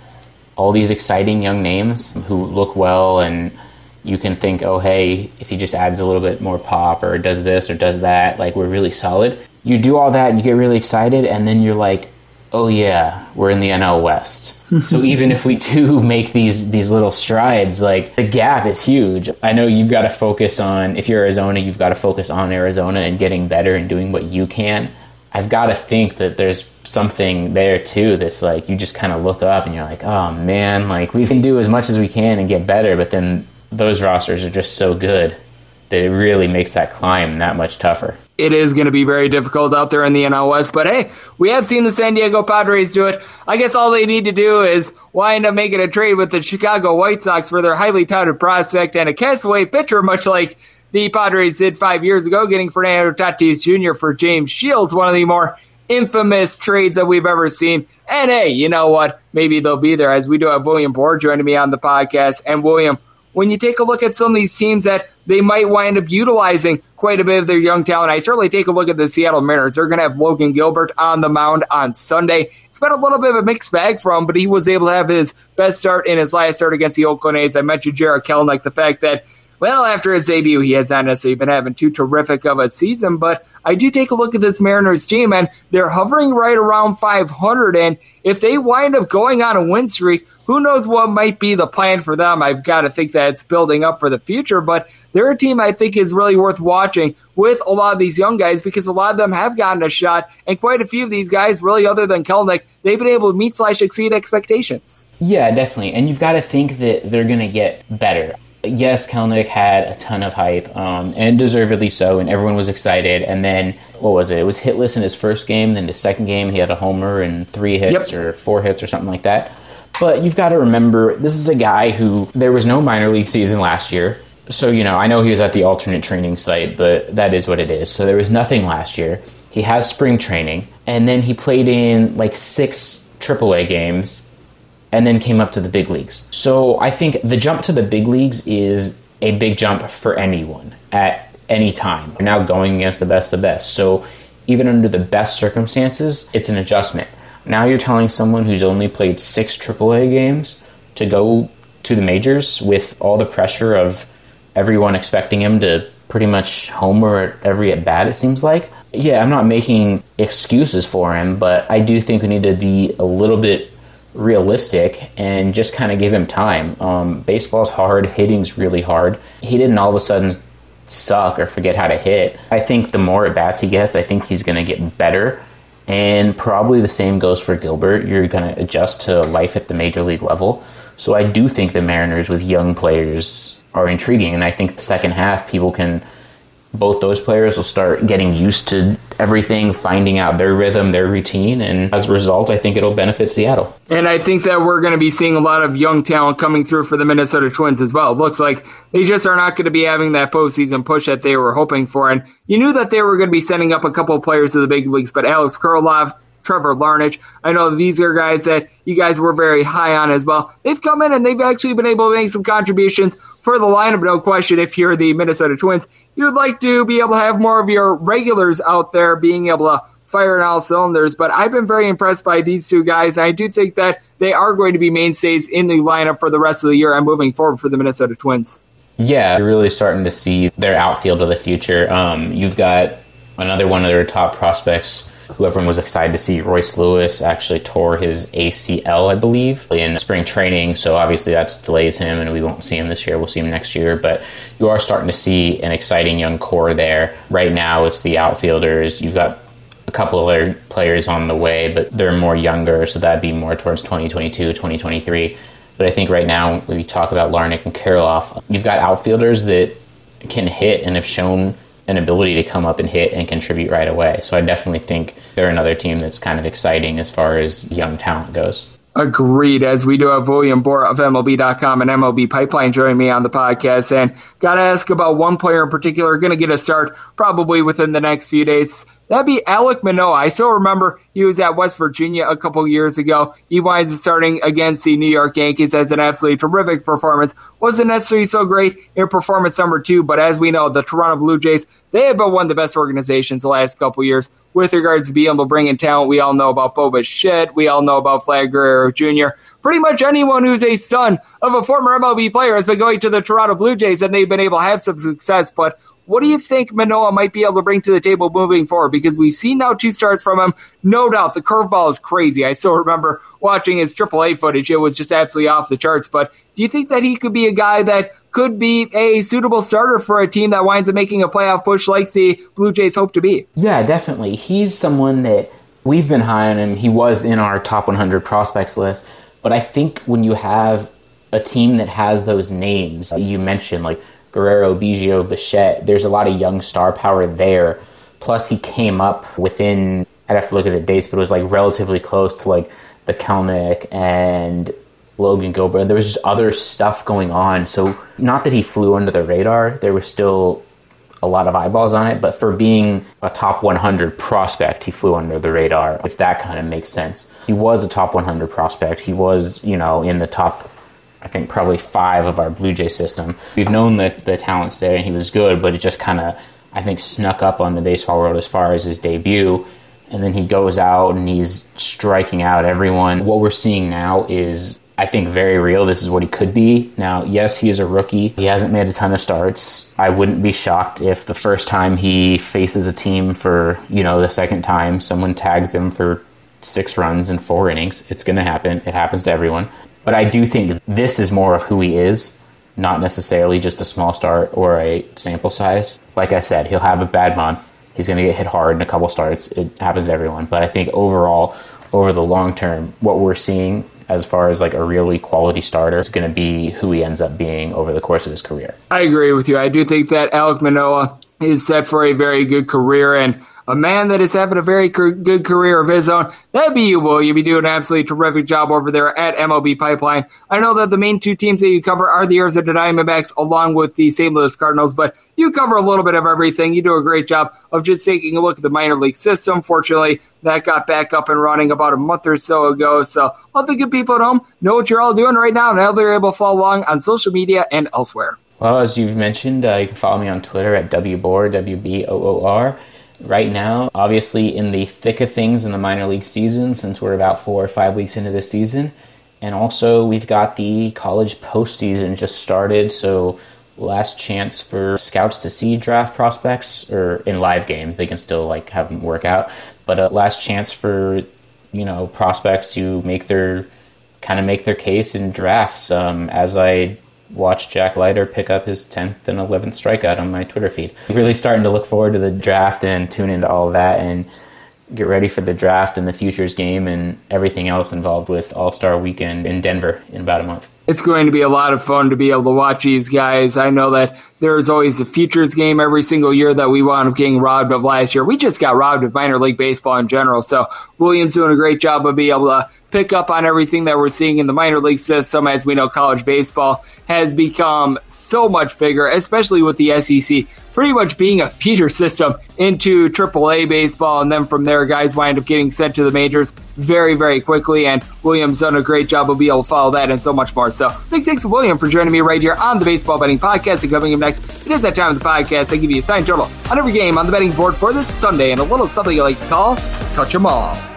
all these exciting young names who look well and you can think, oh, hey, if he just adds a little bit more pop or does this or does that, like we're really solid. You do all that and you get really excited, and then you're like, oh yeah, we're in the NL West. [laughs] so even if we do make these these little strides, like the gap is huge. I know you've got to focus on if you're Arizona, you've got to focus on Arizona and getting better and doing what you can. I've got to think that there's something there too that's like you just kind of look up and you're like, oh man, like we can do as much as we can and get better, but then those rosters are just so good that it really makes that climb that much tougher. It is going to be very difficult out there in the NL West, but hey, we have seen the San Diego Padres do it. I guess all they need to do is wind up making a trade with the Chicago White Sox for their highly touted prospect and a castaway pitcher, much like the Padres did five years ago, getting Fernando Tatis Jr. for James Shields, one of the more infamous trades that we've ever seen. And hey, you know what? Maybe they'll be there as we do have William Boor joining me on the podcast. And William, when you take a look at some of these teams that they might wind up utilizing quite a bit of their young talent, I certainly take a look at the Seattle Mariners. They're going to have Logan Gilbert on the mound on Sunday. It's been a little bit of a mixed bag for him, but he was able to have his best start in his last start against the Oakland A's. I mentioned Jarred Kelenic, the fact that well, after his debut, he has not necessarily been having too terrific of a season, but I do take a look at this Mariners team, and they're hovering right around 500. And if they wind up going on a win streak, who knows what might be the plan for them? I've got to think that it's building up for the future, but they're a team I think is really worth watching with a lot of these young guys because a lot of them have gotten a shot, and quite a few of these guys, really, other than Kelenic, they've been able to meet slash exceed expectations. Yeah, definitely. And you've got to think that they're going to get better yes, Kelenic had a ton of hype, um, and deservedly so, and everyone was excited. And then, what was it? It was hitless in his first game. Then his second game, he had a homer and three hits yep. or four hits or something like that. But you've got to remember, this is a guy who there was no minor league season last year. So, you know, I know he was at the alternate training site, but that is what it is. So there was nothing last year. He has spring training, and then he played in like six AAA games and then came up to the big leagues. So I think the jump to the big leagues is a big jump for anyone at any time. You're now going against the best of the best. So even under the best circumstances, it's an adjustment. Now you're telling someone who's only played six AAA games to go to the majors with all the pressure of everyone expecting him to pretty much homer at every at bat, it seems like. Yeah, I'm not making excuses for him, but I do think we need to be a little bit realistic and just kind of give him time. Um, baseball's hard, hitting's really hard. He didn't all of a sudden suck or forget how to hit. I think the more at bats he gets, I think he's going to get better. And probably the same goes for Gilbert. You're going to adjust to life at the major league level. So I do think the Mariners with young players are intriguing. And I think the second half, people can both those players will start getting used to everything, finding out their rhythm, their routine, and as a result, I think it'll benefit Seattle. And I think that we're going to be seeing a lot of young talent coming through for the Minnesota Twins as well. It looks like they just are not going to be having that postseason push that they were hoping for. And you knew that they were going to be sending up a couple of players to the big leagues, but Alex Kirilloff, Trevor Larnach. I know these are guys that you guys were very high on as well. They've come in and they've actually been able to make some contributions for the lineup. No question, if you're the Minnesota Twins, you'd like to be able to have more of your regulars out there being able to firing all cylinders. But I've been very impressed by these two guys. I do think that they are going to be mainstays in the lineup for the rest of the year and moving forward for the Minnesota Twins. Yeah, you're really starting to see their outfield of the future. Um, you've got another one of their top prospects who everyone was excited to see, Royce Lewis, actually tore his ACL, I believe, in spring training. So obviously that delays him, and we won't see him this year. We'll see him next year. But you are starting to see an exciting young core there. Right now, it's the outfielders. You've got a couple of other players on the way, but they're more younger, so that'd be more towards 2022, 2023. But I think right now, when talk about Larnach and Kirilloff, you've got outfielders that can hit and have shown an ability to come up and hit and contribute right away. So I definitely think they're another team that's kind of exciting as far as young talent goes. Agreed. As we do have William Boor of MLB.com and MLB Pipeline joining me on the podcast. And got to ask about one player in particular, going to get a start probably within the next few days. That'd be Alek Manoah. I still remember he was at West Virginia a couple years ago. He winds up starting against the New York Yankees as an absolutely terrific performance. Wasn't necessarily so great in performance number two, but as we know, the Toronto Blue Jays, they have been one of the best organizations the last couple years with regards to being able to bring in talent. We all know about Bo Bichette. We all know about Vlad Guerrero Jr. Pretty much anyone who's a son of a former MLB player has been going to the Toronto Blue Jays and they've been able to have some success, but what do you think Manoah might be able to bring to the table moving forward? Because we've seen now two stars from him. No doubt the curveball is crazy. I still remember watching his AAA footage. It was just absolutely off the charts. But do you think that he could be a guy that could be a suitable starter for a team that winds up making a playoff push like the Blue Jays hope to be? Yeah, definitely. He's someone that we've been high on him. He was in our top 100 prospects list. But I think when you have a team that has those names you mentioned, like Guerrero, Biggio, Bichette. There's a lot of young star power there. Plus, he came up within, I'd have to look at the dates, but it was like relatively close to like the Kelenic and Logan Gilbert. There was just other stuff going on. So, not that he flew under the radar, there was still a lot of eyeballs on it, but for being a top 100 prospect, he flew under the radar, if that kind of makes sense. He was a top 100 prospect. He was, you know, in the top I think probably five of our Blue Jay system. We've known that the talent's there and he was good, but it just kind of I think snuck up on the baseball world as far as his debut. And then he goes out and he's striking out everyone. What we're seeing now is I think very real. This is what he could be. Now, yes, he is a rookie. He hasn't made a ton of starts. I wouldn't be shocked if the first time he faces a team for, you know, the second time, someone tags him for six runs in four innings. It's going to happen. It happens to everyone. But I do think this is more of who he is, not necessarily just a small start or a sample size. Like I said, he'll have a bad month. He's going to get hit hard in a couple starts. It happens to everyone. But I think overall, over the long term, what we're seeing as far as like a really quality starter is going to be who he ends up being over the course of his career. I agree with you. I do think that Alek Manoah is set for a very good career and a man that is having a very good career of his own. That'd be you, Will. You'd be doing an absolutely terrific job over there at MLB Pipeline. I know that the main two teams that you cover are the Arizona Diamondbacks along with the St. Louis Cardinals, but you cover a little bit of everything. You do a great job of just taking a look at the minor league system. Fortunately, that got back up and running about a month or so ago. So all the good people at home know what you're all doing right now and how they're able to follow along on social media and elsewhere. Well, as you've mentioned, uh, you can follow me on Twitter at WBOR, W-B-O-O-R right now. Obviously, in the thick of things in the minor league season, since we're about four or five weeks into the season. And also, we've got the college postseason just started, so last chance for scouts to see draft prospects or in live games. They can still like have them work out, but a last chance for you know prospects to make their kind of make their case in drafts. Um, as I watch Jack Leiter pick up his 10th and 11th strikeout on my Twitter feed. Really starting to look forward to the draft and tune into all that and get ready for the draft and the futures game and everything else involved with All Star Weekend in Denver in about a month. It's going to be a lot of fun to be able to watch these guys. I know that there is always a futures game every single year that we wound up getting robbed of last year. We just got robbed of minor league baseball in general. So Williams doing a great job of being able to pick up on everything that we're seeing in the minor league system. As we know, college baseball has become so much bigger, especially with the SEC pretty much being a feeder system into AAA baseball. And then from there, guys wind up getting sent to the majors very, very quickly. And William's done a great job of being able to follow that and so much more. So big thanks to William for joining me right here on the Baseball Betting Podcast and coming up next. It is that time of the podcast. I give you a sign total on every game on the betting board for this Sunday and a little something I like to call Touch 'em All.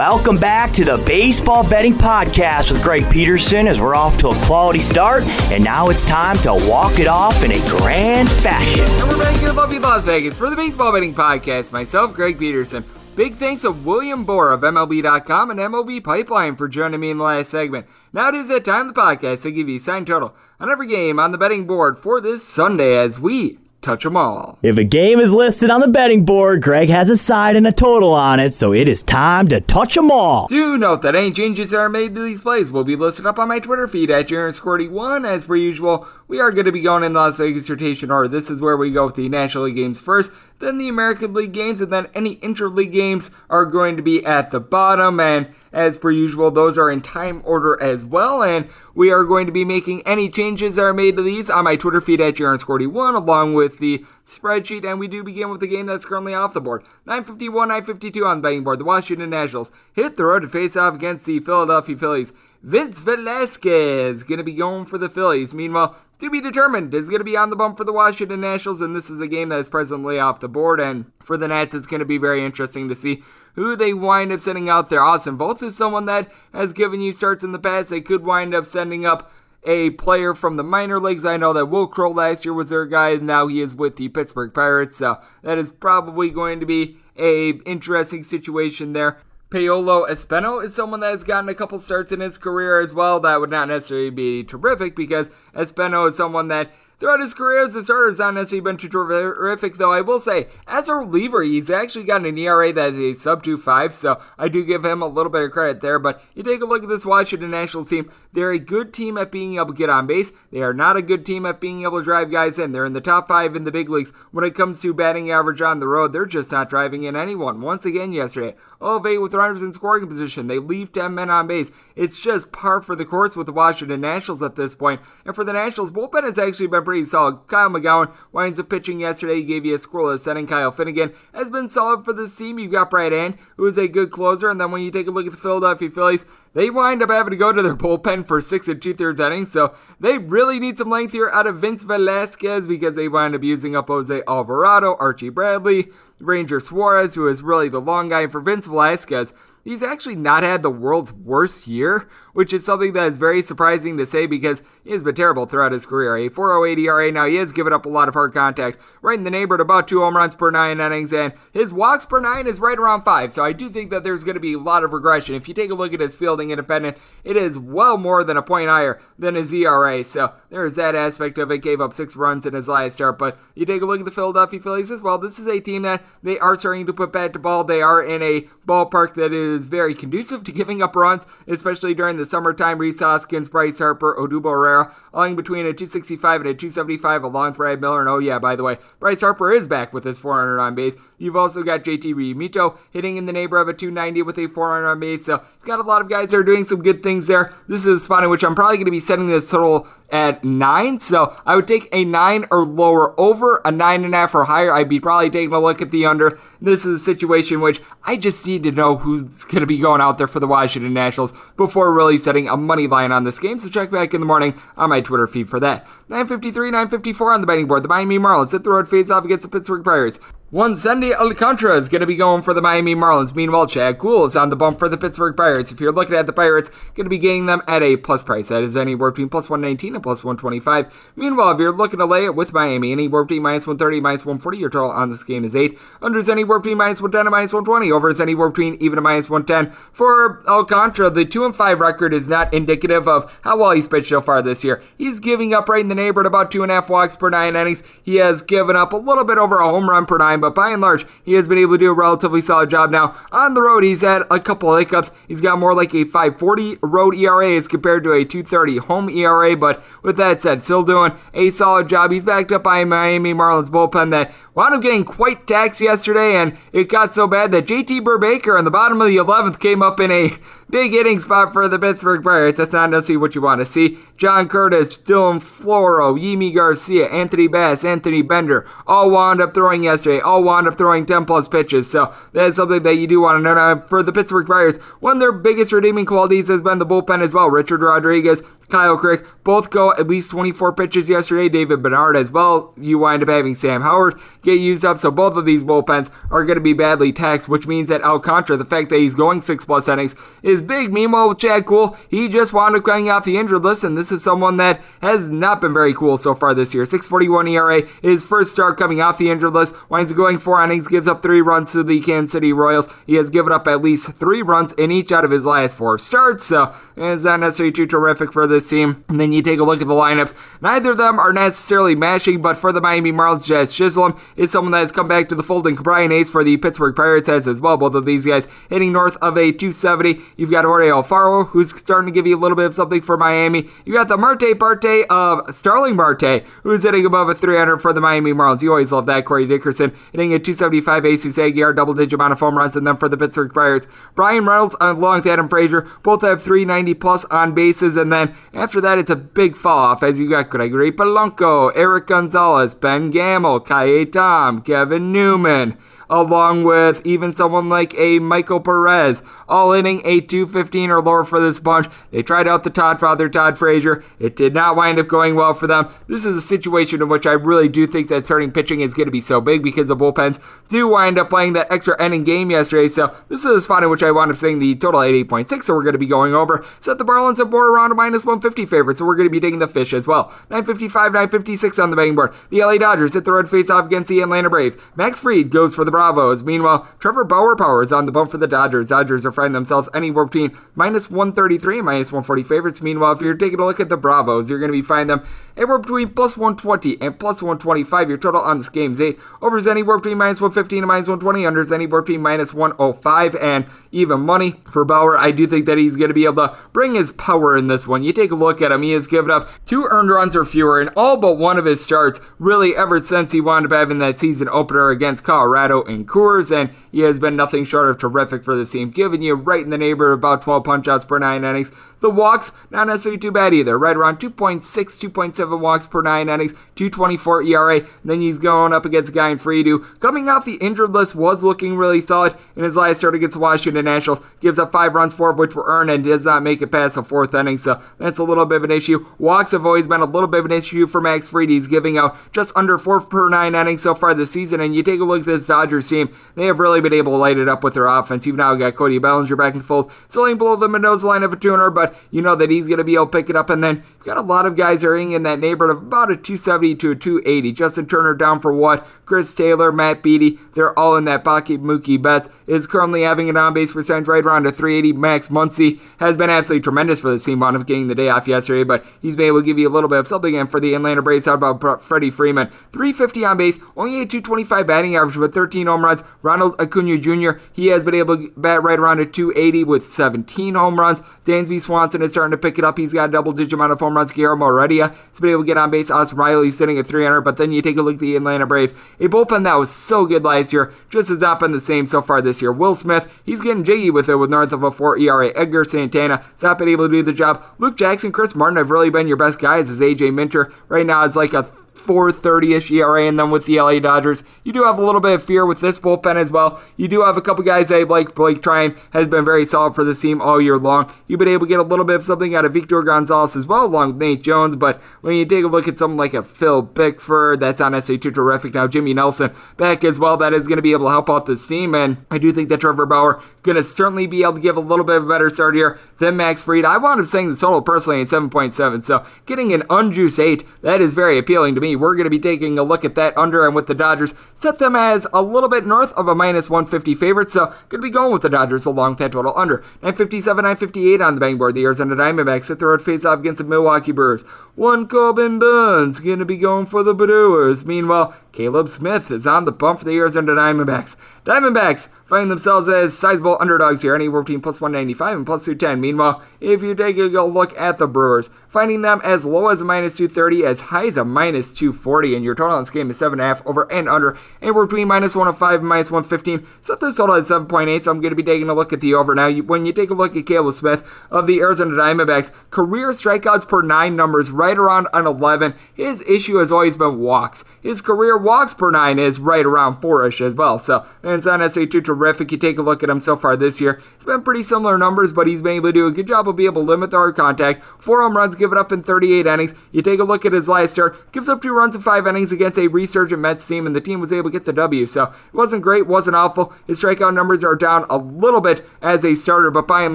Welcome back to the Baseball Betting Podcast with Greg Peterson as we're off to a quality start, and now it's time to walk it off in a grand fashion. And we're back here in lovely Las Vegas for the Baseball Betting Podcast. Myself, Greg Peterson. Big thanks to William Boor of MLB.com and MLB Pipeline for joining me in the last segment. Now it is that time of the podcast to give you a sign total on every game on the betting board for this Sunday as we touch them all. If a game is listed on the betting board, Greg has a side and a total on it, so it is time to touch them all. Do note that any changes that are made to these plays will be listed up on my Twitter feed at JarenSquirty1. As per usual, we are going to be going in the Las Vegas rotation order. This is where we go with the National League games first, then the American League games, and then any interleague games are going to be at the bottom. And as per usual, those are in time order as well. And we are going to be making any changes that are made to these on my Twitter feed at JarenSquirty1, along with the spreadsheet. And we do begin with the game that's currently off the board. 951, 952 on the betting board. The Washington Nationals hit the road to face off against the Philadelphia Phillies. Vince Velasquez going to be going for the Phillies. Meanwhile, to be determined is going to be on the bump for the Washington Nationals, and this is a game that is presently off the board. And for the Nats, it's going to be very interesting to see who they wind up sending out there. Austin Voth is someone that has given you starts in the past. They could wind up sending up a player from the minor leagues. I know that Wil Crowe last year was their guy, and now he is with the Pittsburgh Pirates. So that is probably going to be a interesting situation there. Paolo Espino is someone that has gotten a couple starts in his career as well. That would not necessarily be terrific because Espino is someone that throughout his career as a starter has not necessarily been terrific, though I will say, as a reliever, he's actually got an ERA that is a sub 2.5, so I do give him a little bit of credit there. But you take a look at this Washington Nationals team, they're a good team at being able to get on base. They are not a good team at being able to drive guys in. They're in the top five in the big leagues. When it comes to batting average on the road, they're just not driving in anyone. Once again, yesterday, 0 of 8 with runners in scoring position. They leave 10 men on base. It's just par for the course with the Washington Nationals at this point. And for the Nationals, bullpen has actually been pretty solid. Kyle McGowin winds up pitching yesterday. He gave you a scoreless inning. Kyle Finnegan has been solid for this team. You've got Brad Hand, who is a good closer. And then when you take a look at the Philadelphia Phillies, they wind up having to go to their bullpen for six and two thirds innings. So they really need some length here out of Vince Velasquez because they wind up using up Jose Alvarado, Archie Bradley, Ranger Suarez, who is really the long guy and for Vince Velasquez. He's actually not had the world's worst year, which is something that is very surprising to say because he has been terrible throughout his career. A 408 ERA now, he has given up a lot of hard contact, right in the neighborhood about two home runs per nine innings, and his walks per nine is right around five. So I do think that there's going to be a lot of regression. If you take a look at his fielding independent, it is well more than a point higher than his ERA. So there is that aspect of it. Gave up six runs in his last start, but you take a look at the Philadelphia Phillies as well. This is a team that they are starting to put bat to ball. They are in a ballpark that is very conducive to giving up runs, especially during the summertime. Rhys Hoskins, Bryce Harper, Odubel Herrera, lying between a 265 and a 275, along with Brad Miller. And oh yeah, by the way, Bryce Harper is back with his 400 on base. You've also got JT Realmuto hitting in the neighborhood of a 290 with a 400 on base. So you've got a lot of guys that are doing some good things there. This is a spot in which I'm probably going to be setting this total at nine. So I would take a nine or lower over a nine and a half or higher. I'd be probably taking a look at the under. This is a situation which I just need to know who's going to be going out there for the Washington Nationals before really setting a money line on this game. So check back in the morning on my Twitter feed for that. 953, 954 on the betting board. The Miami Marlins hit the road face off against the Pittsburgh Pirates. One Sandy Alcantara is going to be going for the Miami Marlins. Meanwhile, Chad Kuhl is on the bump for the Pittsburgh Pirates. If you're looking at the Pirates, going to be getting them at a plus price. That is anywhere between plus 119 and plus 125. Meanwhile, if you're looking to lay it with Miami, anywhere between minus 130 minus 140, your total on this game is 8. Under is anywhere between minus 110 and minus 120. Over is anywhere between even a minus 110. For Alcantara, the 2 and 5 record is not indicative of how well he's pitched so far this year. He's giving up right in the neighborhood about 2.5 walks per 9 innings. He has given up a little bit over a home run per 9, but by and large, he has been able to do a relatively solid job now. On the road, he's had a couple of hiccups. He's got more like a 540 road ERA as compared to a 230 home ERA, but with that said, still doing a solid job. He's backed up by Miami Marlins bullpen that wound up getting quite taxed yesterday, and it got so bad that JT Brubaker on the bottom of the 11th came up in a [laughs] big hitting spot for the Pittsburgh Pirates. That's not necessarily what you want to see. John Curtis, Dylan Floro, Yimi Garcia, Anthony Bass, Anthony Bender all wound up throwing yesterday. All wound up throwing 10 plus pitches. So that is something that you do want to know. Now, for the Pittsburgh Pirates, one of their biggest redeeming qualities has been the bullpen as well. Richard Rodriguez, Kyle Crick, both go at least 24 pitches yesterday. David Bednar as well. You wind up having Sam Howard get used up. So both of these bullpens are going to be badly taxed, which means that Alcantara, the fact that he's going six plus innings, is big. Meanwhile, with Chad Kuhl, he just wound up coming off the injured list, and this is someone that has not been very cool so far this year. 641 ERA, his first start coming off the injured list, winds up going four innings, gives up three runs to the Kansas City Royals. He has given up at least three runs in each out of his last four starts, so it's not necessarily too terrific for this team. And then you take a look at the lineups. Neither of them are necessarily mashing, but for the Miami Marlins, Jazz Chisholm is someone that has come back to the fold, and Brian Ace for the Pittsburgh Pirates has as well. Both of these guys hitting north of a 270. You've got Jorge Alfaro, who's starting to give you a little bit of something for Miami. You got the Marte Parte of Starling Marte, who's hitting above a 300 for the Miami Marlins. You always love that. Corey Dickerson hitting a 275 Jesus Aguilar, double digit amount of home runs, and then for the Pittsburgh Pirates, Bryan Reynolds uh, along with Adam Frazier, both have 390 plus on bases, and then after that, it's a big fall off as you got Gregory Polanco, Erik Gonzalez, Ben Gamel, Ka'ai Tom, Kevin Newman along with even someone like a Michael Perez, all hitting a 215 or lower for this bunch. They tried out the Todd father, Todd Frazier. It did not wind up going well for them. This is a situation in which I really do think that starting pitching is going to be so big because the bullpens do wind up playing that extra inning game yesterday. So this is a spot in which I wound up saying the total at 8.6. So we're going to be going over. Set the Marlins up more around a minus 150 favorite. So we're going to be digging the fish as well. 955, 956 on the betting board. The LA Dodgers hit the road face off against the Atlanta Braves. Max Fried goes for the Bravos. Meanwhile, Trevor Bauer Power is on the bump for the Dodgers. Dodgers are finding themselves anywhere between minus 133 and minus 140 favorites. Meanwhile, if you're taking a look at the Bravos, you're going to be finding them anywhere between plus 120 and plus 125. Your total on this game's 8. Overs anywhere between minus 115 and minus 120. Unders anywhere between minus 105 and even money. For Bauer, I do think that he's going to be able to bring his power in this one. You take a look at him, he has given up two earned runs or fewer in all but one of his starts, really ever since he wound up having that season opener against Colorado and Coors and he has been nothing short of terrific for this team, giving you right in the neighborhood about 12 punchouts per nine innings. The walks, not necessarily too bad either, right around 2.6, 2.7 walks per nine innings, 224 ERA. And then he's going up against a guy in Fried, coming off the injured list, was looking really solid in his last start against the Washington Nationals. Gives up five runs, four of which were earned, and does not make it past the fourth inning. So that's a little bit of an issue. Walks have always been a little bit of an issue for Max Fried. He's giving out just under four per nine innings so far this season. And you take a look at this Dodgers team, they have really been able to light it up with their offense. You've now got Cody Bellinger back and forth, still below the Mendoza line of a tuner, but you know that he's going to be able to pick it up. And then you've got a lot of guys earning in that neighborhood of about a 270 to a 280. Justin Turner down for what? Chris Taylor, Matt Beaty, they're all in that Baki Mookie Betts. Is currently having an on base percentage right around a 380. Max Muncy has been absolutely tremendous for the team, wound up getting the day off yesterday, but he's been able to give you a little bit of something. And for the Atlanta Braves, how about Freddie Freeman? 350 on base, only a 225 batting average, but 13 home runs. Ronald Acuna Jr., he has been able to bat right around a 280 with 17 home runs. Dansby Swanson is starting to pick it up. He's got a double digit amount of home runs. Guillermo Heredia has been able to get on base. Austin Riley sitting at 300, but then you take a look at the Atlanta Braves. A bullpen that was so good last year just has not been the same so far this year. Will Smith, he's getting jiggy with it with north of a 4 ERA. Edgar Santana has not been able to do the job. Luke Jackson, Chris Martin have really been your best guys as AJ Minter right now is like a 430-ish ERA, and then with the LA Dodgers, you do have a little bit of fear with this bullpen as well. You do have a couple guys that like Blake Treinen has been very solid for this team all year long. You've been able to get a little bit of something out of Victor Gonzalez as well, along with Nate Jones. But when you take a look at something like a Phil Bickford, that's not necessarily too terrific. Now Jimmy Nelson back as well, that is going to be able to help out this team, and I do think that Trevor Bauer going to certainly be able to give a little bit of a better start here than Max Fried. I wound up saying the total personally at 7.7, so getting an unjuiced 8, that is very appealing to me. We're going to be taking a look at that under and with the Dodgers. Set them as a little bit north of a minus 150 favorite, so going to be going with the Dodgers along that total under. 957, 958 on the bang board. The Arizona Diamondbacks hit the road face off against the Milwaukee Brewers. One Corbin Burnes going to be going for the Brewers. Meanwhile, Caleb Smith is on the bump for the Arizona Diamondbacks. Diamondbacks find themselves as sizable underdogs here, anywhere between plus 195 and plus 210. Meanwhile, if you take a look at the Brewers, finding them as low as a minus 230, as high as a minus 240, and your total on this game is 7.5 over and under, anywhere between minus 105 and minus 115. Set this total at 7.8, so I'm going to be taking a look at the over. Now, when you take a look at Caleb Smith of the Arizona Diamondbacks, career strikeouts per nine numbers right around an 11. His issue has always been walks. His career walks per nine is right around four-ish as well. So it's not necessarily too terrific. You take a look at him so far this year. It's been pretty similar numbers, but he's been able to do a good job of being able to limit the hard contact. Four home runs given up in 38 innings. You take a look at his last start, gives up two runs in five innings against a resurgent Mets team, and the team was able to get the W. So it wasn't great, wasn't awful. His strikeout numbers are down a little bit as a starter, but by and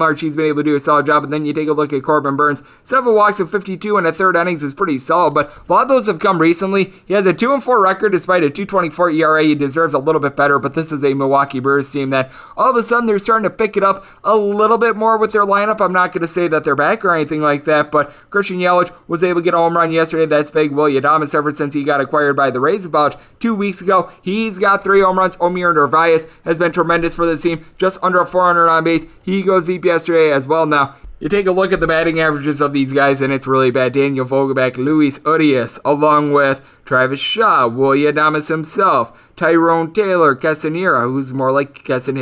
large, he's been able to do a solid job. And then you take a look at Corbin Burnes. Seven walks in 52 and a third innings is pretty solid, but a lot of those have come recently. He has a 2 and 4 record despite a 224 ERA. He deserves a little bit better, but this is a Milwaukee Brewers team that all of a sudden they're starting to pick it up a little bit more with their lineup. I'm not going to say that they're back or anything like that, but Christian Yelich was able to get a home run yesterday. That's big. Willy Adames, ever since he got acquired by the Rays about two weeks ago, he's got three home runs. Omar Narvaez has been tremendous for this team, just under a 400 on base. He goes deep yesterday as well. Now, you take a look at the batting averages of these guys, and it's really bad. Daniel Vogelbach, Luis Urias, along with Travis Shaw, Willy Adames himself, Tyrone Taylor, Castanera, who's more like Kesson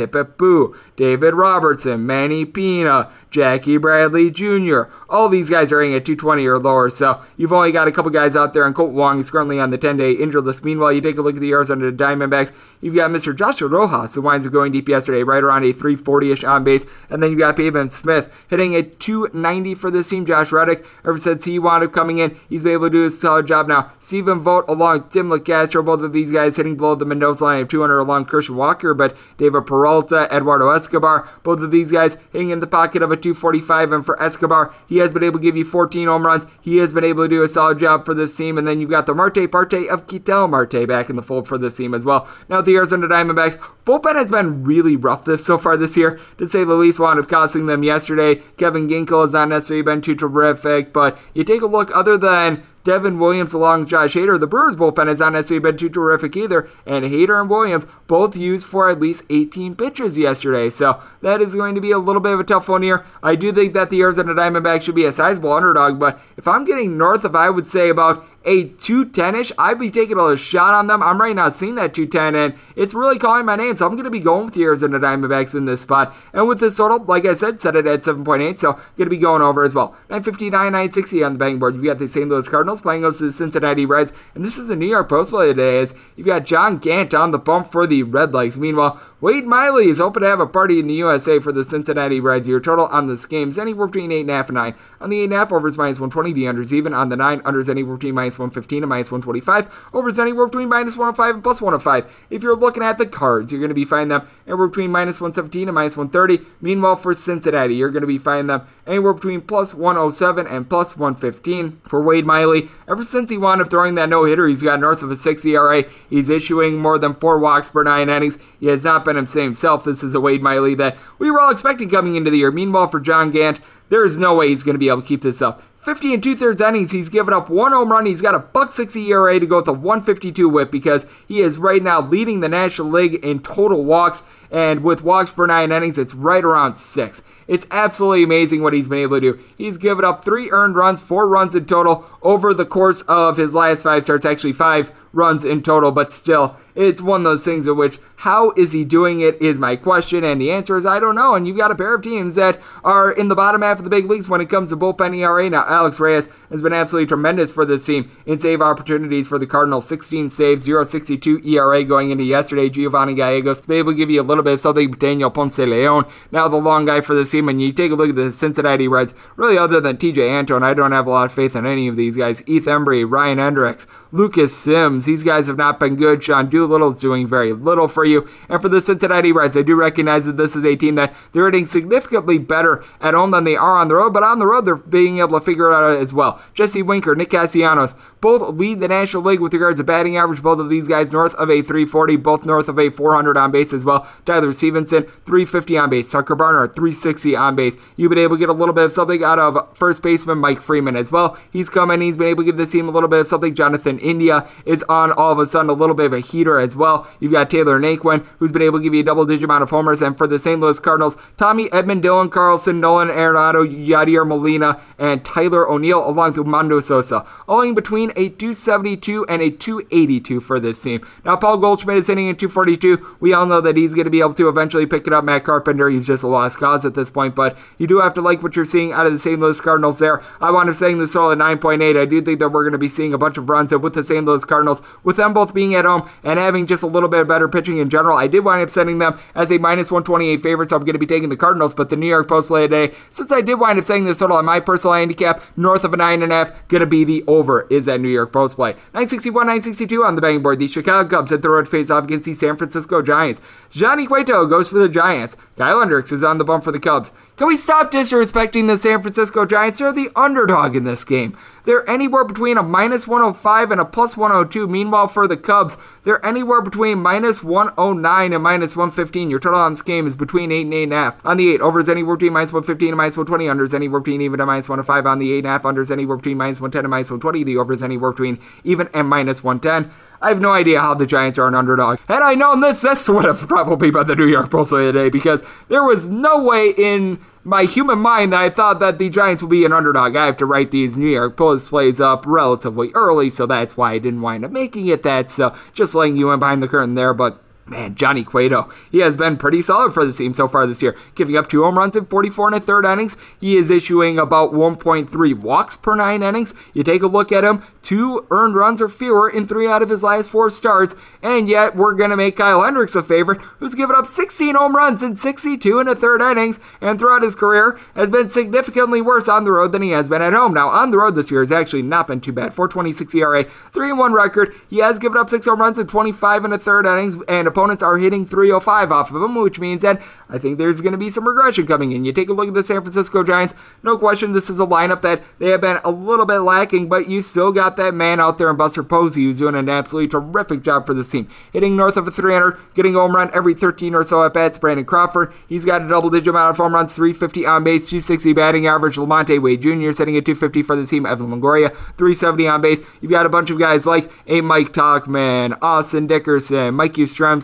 David Robertson, Manny Pina, Jackie Bradley Jr. All these guys are hitting at 220 or lower, so you've only got a couple guys out there, and Kolten Wong is currently on the 10-day injured list. Meanwhile, you take a look at the Arizona Diamondbacks, you've got Mr. Joshua Rojas, who winds up going deep yesterday, right around a 340-ish on base, and then you've got Pavin Smith hitting at 290 for this team. Josh Reddick, ever since he wound up coming in, he's been able to do a solid job now. Stephen Vogt along Tim Locastro, both of these guys hitting below the Mendoza line of 200 along Christian Walker, but David Peralta, Eduardo Escobar, both of these guys hitting in the pocket of a 245. And for Escobar, he has been able to give you 14 home runs. He has been able to do a solid job for this team. And then you've got the Marte Parte of Ketel Marte back in the fold for this team as well. Now, the Arizona Diamondbacks, bullpen has been really rough this so far this year, to say the least. Wound up costing them yesterday. Kevin Ginkel has not necessarily been too terrific, but you take a look, other than Devin Williams along Josh Hader. The Brewers bullpen has not necessarily been too terrific either, and Hader and Williams both used for at least 18 pitches yesterday. So that is going to be a little bit of a tough one here. I do think that the Arizona Diamondbacks should be a sizable underdog, but if I'm getting north of, I would say about a 210-ish, I'd be taking a shot on them. I'm right now seeing that 210, and it's really calling my name, so I'm going to be going with the Arizona Diamondbacks in this spot. And with this total, like I said, set it at 7.8, so going to be going over as well. 959, 960 on the betting board. You've got the St. Louis Cardinals playing against the Cincinnati Reds, and this is a New York Post play today, you've got John Gant on the bump for the Red Legs. Meanwhile, Wade Miley is hoping to have a party in the USA for the Cincinnati Reds. Your total on this game is anywhere between 8.5 and 9. On the 8.5, overs minus 120, the unders even. On the 9, unders anywhere between minus 115 and minus 125. Overs anywhere between minus 105 and plus 105. If you're looking at the cards, you're going to be finding them anywhere between minus 117 and minus 130. Meanwhile, for Cincinnati, you're going to be finding them anywhere between plus 107 and plus 115. For Wade Miley, ever since he wound up throwing that no hitter, he's got north of a 6 ERA. He's issuing more than four walks per nine innings. He has not been himself. This is a Wade Miley that we were all expecting coming into the year. Meanwhile, for John Gant, there is no way he's going to be able to keep this up. 50 and two thirds innings, he's given up one home run. He's got a buck 60 ERA to go with a 152 whip because he is right now leading the National League in total walks. And with walks per nine innings, it's right around six. It's absolutely amazing what he's been able to do. He's given up three earned runs, four runs in total over the course of his last five starts, actually five runs in total, but still, it's one of those things in which how is he doing it is my question, and the answer is I don't know. And you've got a pair of teams that are in the bottom half of the big leagues when it comes to bullpen ERA. Now, Alex Reyes has been absolutely tremendous for this team in save opportunities for the Cardinals. 16 saves, 0.62 ERA going into yesterday. Giovanni Gallegos to be able to give you a little bit of something. Daniel Ponce Leon, now the long guy for this team. And you take a look at the Cincinnati Reds, really, other than Tejay Antone, I don't have a lot of faith in any of these guys. Heath Hembree, Ryan Hendrix, Lucas Sims. These guys have not been good. Sean Doolittle's doing very little for you. And for the Cincinnati Reds, I do recognize that this is a team that they're hitting significantly better at home than they are on the road, but on the road, they're being able to figure it out as well. Jesse Winker, Nick Castellanos, both lead the National League with regards to batting average. Both of these guys north of a 340, both north of a 400 on base as well. Tyler Stephenson, 350 on base. Tucker Barnhart, 360 on base. You've been able to get a little bit of something out of first baseman Mike Freeman as well. He's come in, he's been able to give this team a little bit of something. Jonathan India is on all of a sudden a little bit of a heater as well. You've got Taylor Naquin, who's been able to give you a double digit amount of homers. And for the St. Louis Cardinals, Tommy Edman, Dylan Carlson, Nolan Arenado, Yadier Molina, and Tyler O'Neill, along with Mando Sosa, owing between a 272 and a 282 for this team. Now, Paul Goldschmidt is hitting at 242. We all know that he's going to be able to eventually pick it up. Matt Carpenter, he's just a lost cause at this point. but you do have to like what you're seeing out of the St. Louis Cardinals there. I want to saying this total at 9.8. I do think that we're going to be seeing a bunch of runs with the St. Louis Cardinals, with them both being at home and having just a little bit better pitching in general. I did wind up sending them as a minus 128 favorite, so I'm going to be taking the Cardinals, but the New York Post play today, since I did wind up saying this total on my personal handicap, north of a 9.5, going to be the over is that New York Post play. 961, 962 on the betting board. The Chicago Cubs hit the road face off against the San Francisco Giants. Johnny Cueto goes for the Giants. Kyle Hendricks is on the bump for the Cubs. Can we stop disrespecting the San Francisco Giants? They're the underdog in this game. They're anywhere between a minus 105 and a plus 102. Meanwhile, for the Cubs, they're anywhere between minus 109 and minus 115. Your total on this game is between 8 and 8.5. On the 8, over is anywhere between minus 115 and minus 120. Under is anywhere between even and minus 105. On the 8.5, under is anywhere between minus 110 and minus 120. The over is anywhere between even and minus 110. I have no idea how the Giants are an underdog. Had I known this, this [laughs] would have probably been the New York Post today because there was no way in my human mind that I thought that the Giants would be an underdog. I have to write these New York Post plays up relatively early, so that's why I didn't wind up making it that. So just letting you in behind the curtain there, but Man, Johnny Cueto, he has been pretty solid for the team so far this year, giving up two home runs in 44 and a third innings. He is issuing about 1.3 walks per nine innings. You take a look at him, two earned runs or fewer in three out of his last four starts, and yet we're going to make Kyle Hendricks a favorite, who's given up 16 home runs in 62 and a third innings, and throughout his career has been significantly worse on the road than he has been at home. Now, on the road this year has actually not been too bad. 426 ERA, 3 1 record. He has given up six home runs in 25 and a third innings, and opponents are hitting 305 off of him, which means that I think there's going to be some regression coming in. You take a look at the San Francisco Giants, no question, this is a lineup that they have been a little bit lacking, but you still got that man out there in Buster Posey who's doing an absolutely terrific job for this team. Hitting north of a 300, getting home run every 13 or so at bats. Brandon Crawford, he's got a double digit amount of home runs, 350 on base, 260 batting average. Lamonte Wade Jr. setting at 250 for the team. Evan Longoria, 370 on base. You've got a bunch of guys like a Mike Tauchman, Austin Dickerson, Mike